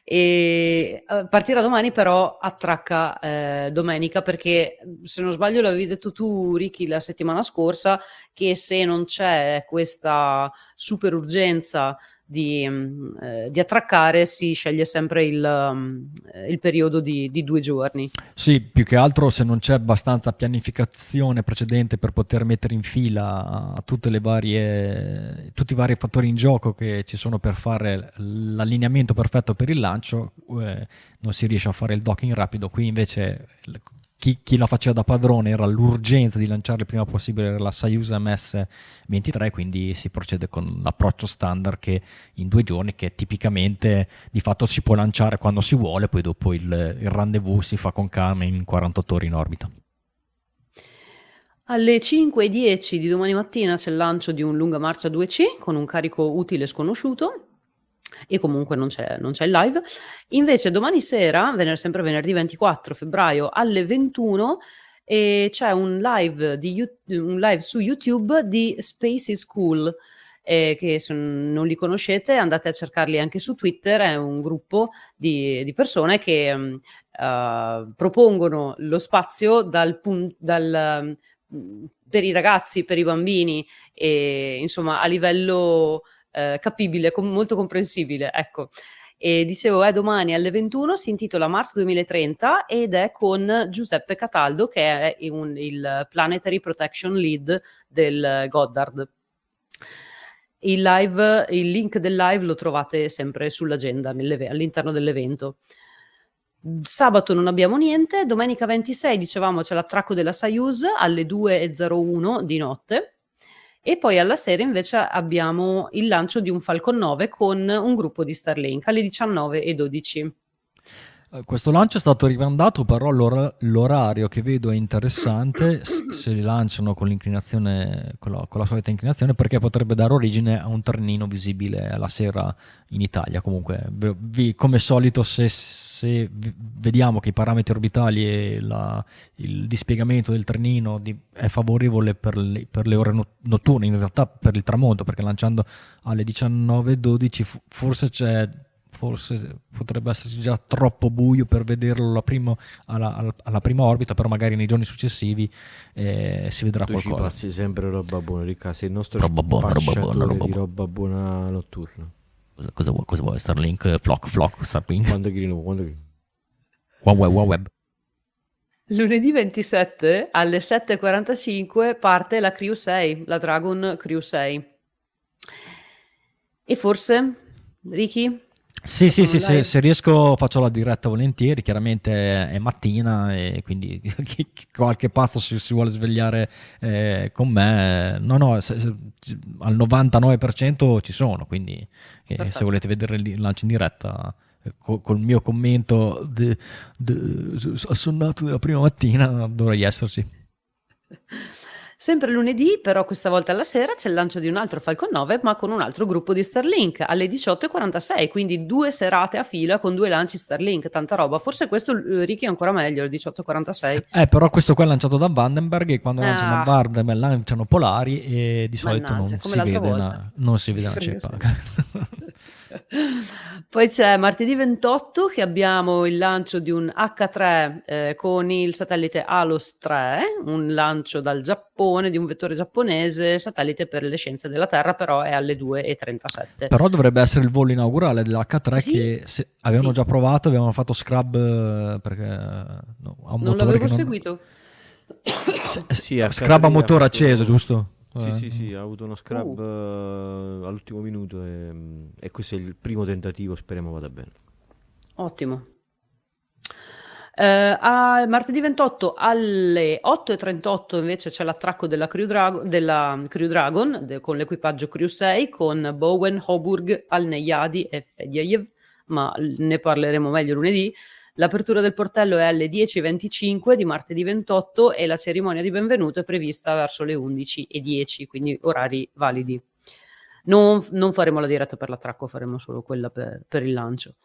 E uh, partirà domani, però attracca eh, domenica perché se non sbaglio l'avevi detto tu, Ricky, la settimana scorsa, che se non c'è questa super urgenza di, mm, eh, di, attraccare si sceglie sempre il, um, il periodo di, di, due giorni. Sì, più che altro se non c'è abbastanza pianificazione precedente per poter mettere in fila varie, tutti i vari fattori in gioco che ci sono per fare l'allineamento perfetto per il lancio, eh, non si riesce a fare il docking rapido. Qui invece chi, chi, la faceva da padrone era l'urgenza di lanciare il prima possibile la Soyuz MS-23, quindi si procede con l'approccio standard che in due giorni, che tipicamente di fatto si può lanciare quando si vuole, poi dopo il, il rendezvous si fa con calma in 48 ore in orbita. Alle 5.10 di domani mattina c'è il lancio di un lunga marcia 2C con un carico utile sconosciuto e comunque non c'è, non c'è il live. Invece domani sera, vener- sempre venerdì 24 febbraio alle 21, e c'è un live, di, un live su YouTube di Space is Cool. Eh, che se non li conoscete andate a cercarli anche su Twitter, è un gruppo di, di persone che uh, propongono lo spazio dal, pun- dal, um, per i ragazzi, per i bambini, e insomma a livello eh, capibile, com- molto comprensibile, ecco. E dicevo, è domani alle 21, si intitola Mars 2030 ed è con Giuseppe Cataldo, che è un, il Planetary Protection Lead del Goddard. Il, live, il link del live lo trovate sempre sull'agenda all'interno dell'evento. Sabato non abbiamo niente, domenica 26 dicevamo c'è l'attracco della Soyuz alle 2.01 di notte e poi alla sera invece abbiamo il lancio di un Falcon 9 con un gruppo di Starlink alle 19.12. Eh, questo lancio è stato rimandato, però l'or- l'orario che vedo è interessante se li lanciano con, l'inclinazione, con la, con, la, solita inclinazione, perché potrebbe dare origine a un trenino visibile la sera in Italia. Comunque, vi, come solito, se, se, vediamo che i parametri orbitali e la, il dispiegamento del trenino di, è favorevole per le, per le, ore notturne, in realtà per il tramonto, perché lanciando alle 19.12 forse c'è forse potrebbe esserci già troppo buio per vederlo prima, alla, alla, prima orbita, però magari nei giorni successivi eh, si vedrà tu qualcosa. Ci passi sempre roba buona, Ricca, sei il nostro roba buona, roba buona, roba di roba buona notturna. Cosa, cosa, vuoi, cosa vuoi? Starlink, Flock, Flock, Starlink? Quando grino, quando grino. OneWeb, OneWeb. Lunedì 27 alle 7.45 parte la Crew 6, la Dragon Crew 6. E forse, Ricky, sì, sì, sì, se, se, riesco faccio la diretta volentieri, chiaramente è mattina e quindi qualche pazzo si, si vuole svegliare eh, con me, no, no, se, se, al 99% ci sono, quindi eh, se volete vedere il lancio in diretta eh, col, col mio commento de, de, assonnato della prima mattina dovrei esserci. Sempre lunedì, però questa volta alla sera, c'è il lancio di un altro Falcon 9, ma con un altro gruppo di Starlink alle 18.46, quindi due serate a fila con due lanci Starlink, tanta roba. Forse questo eh, Ricky è ancora meglio, alle 18.46. Eh, però questo qua è lanciato da Vandenberg e quando ah. lanciano Vandenberg lanciano Polari e di solito Mannaggia, non, si vede una, non si vede una ceppa. Poi c'è martedì 28 che abbiamo il lancio di un H3 eh, con il satellite Alos 3, un lancio dal Giappone di un vettore giapponese, satellite per le scienze della Terra, però è alle 2.37. Però dovrebbe essere il volo inaugurale dell'H3 sì? che se, avevano sì. già provato, avevano fatto scrub eh, perché no, ha un non l'avevo non... seguito. Se, sì, scrub a motore acceso, giusto? Sì, eh. sì, sì, ha avuto uno scrub uh. all'ultimo minuto e, e, questo è il primo tentativo, speriamo vada bene. Ottimo. Uh, a martedì 28 alle 8.38 invece c'è l'attracco della Crew, Drago, della Crew Dragon de, con l'equipaggio Crew 6 con Bowen, Hoburg, Al-Neyadi e Fedjaev, ma ne parleremo meglio lunedì. L'apertura del portello è alle 10.25 di martedì 28 e la cerimonia di benvenuto è prevista verso le 11.10, quindi orari validi. Non, non, faremo la diretta per l'attracco, faremo solo quella per, per il lancio.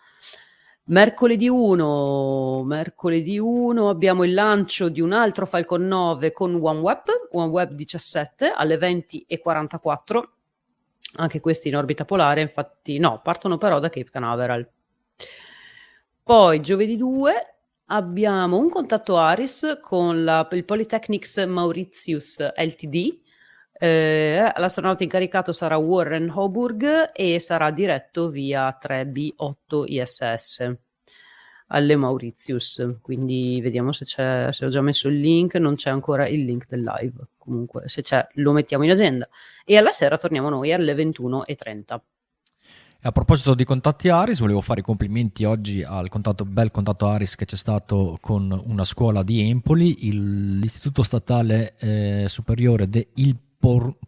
Mercoledì 1, mercoledì 1 abbiamo il lancio di un altro Falcon 9 con OneWeb, OneWeb 17 alle 20.44, anche questi in orbita polare, infatti no, partono però da Cape Canaveral. Poi giovedì 2 abbiamo un contatto Aris con la, il Polytechnics Mauritius Ltd. Eh, l'astronauta incaricato sarà Warren Hoburg e sarà diretto via 3B8 ISS alle Mauritius. Quindi vediamo se, c'è, se ho già messo il link. Non c'è ancora il link del live. Comunque, se c'è, lo mettiamo in agenda. E alla sera torniamo noi alle 21.30. A proposito di contatti Aris, volevo fare i complimenti oggi al contatto, bel contatto Aris che c'è stato con una scuola di Empoli, il, l'Istituto Statale eh, Superiore de Il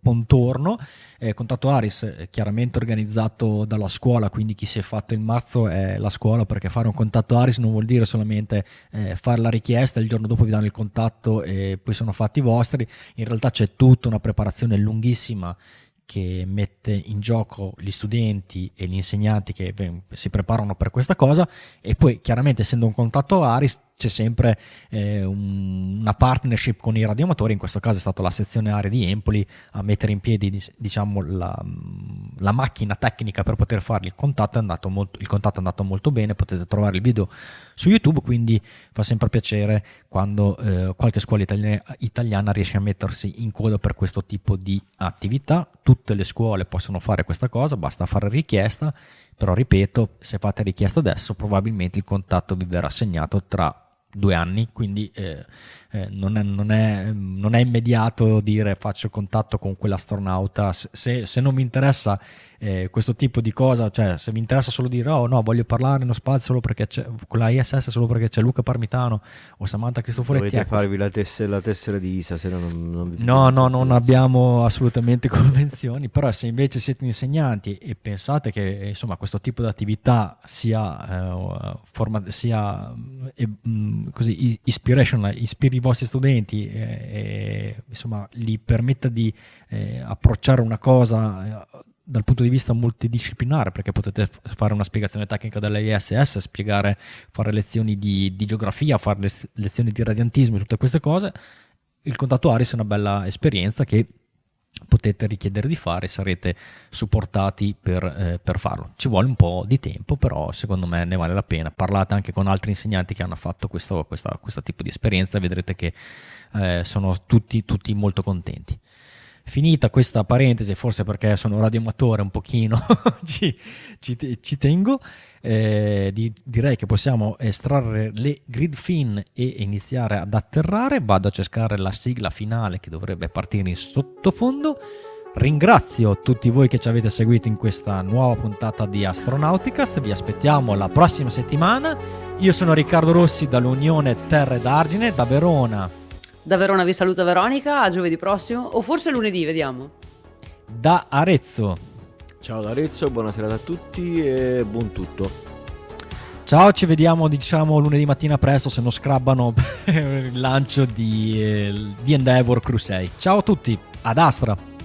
Pontorno, eh, contatto Aris eh, chiaramente organizzato dalla scuola, quindi chi si è fatto il mazzo è la scuola perché fare un contatto Aris non vuol dire solamente eh, fare la richiesta, il giorno dopo vi danno il contatto e poi sono fatti vostri, in realtà c'è tutta una preparazione lunghissima che mette in gioco gli studenti e gli insegnanti che si preparano per questa cosa. E poi chiaramente essendo un contatto ARIS c'è sempre eh, un, una partnership con i radioamatori, in questo caso è stata la sezione area di Empoli a mettere in piedi diciamo, la, la, macchina tecnica per poter fare il contatto, è molto, il contatto è andato molto bene, potete trovare il video su YouTube, quindi fa sempre piacere quando eh, qualche scuola italiana, italiana riesce a mettersi in coda per questo tipo di attività, tutte le scuole possono fare questa cosa, basta fare richiesta, però ripeto, se fate richiesta adesso probabilmente il contatto vi verrà assegnato tra due anni, quindi eh, eh, non, è, non, è, non, è, immediato dire faccio contatto con quell'astronauta, se, se non mi interessa eh, questo tipo di cosa, cioè se mi interessa solo dire oh no voglio parlare nello spazio solo perché c'è con la ISS solo perché c'è Luca Parmitano o Samantha Cristoforetti dovete ecco. farvi la tessera, la tessera, di ISA se no non, non vi no no non abbiamo assolutamente convenzioni però se invece siete insegnanti e pensate che insomma questo tipo di attività sia, uh, forma, sia uh, così ispirational ispiri i vostri studenti e, e insomma gli permetta di eh, approcciare una cosa dal punto di vista multidisciplinare, perché potete fare una spiegazione tecnica dell'ISS, spiegare, fare lezioni di, di geografia, fare le, lezioni di radiantismo, tutte queste cose. Il contatto ARIS è una bella esperienza che potete richiedere di fare, sarete supportati per, eh, per, farlo. Ci vuole un po' di tempo, però secondo me ne vale la pena. Parlate anche con altri insegnanti che hanno fatto questo, questa, questo tipo di esperienza vedrete che eh, sono tutti, tutti molto contenti. Finita questa parentesi, forse perché sono radioamatore un pochino, ci, ci, ci, tengo, eh, di, direi che possiamo estrarre le grid fin e iniziare ad atterrare. Vado a cercare la sigla finale che dovrebbe partire in sottofondo. Ringrazio tutti voi che ci avete seguito in questa nuova puntata di Astronauticast. Vi aspettiamo la prossima settimana. Io sono Riccardo Rossi dall'Unione Terre d'Argine da Verona da Verona vi saluta Veronica, a giovedì prossimo, o forse lunedì, vediamo. Da Arezzo. Ciao da Arezzo, buonasera a tutti e buon tutto. Ciao, ci vediamo diciamo lunedì mattina presto se non scrabbano il lancio di, eh, di Endeavor 6. Ciao a tutti, ad Astra.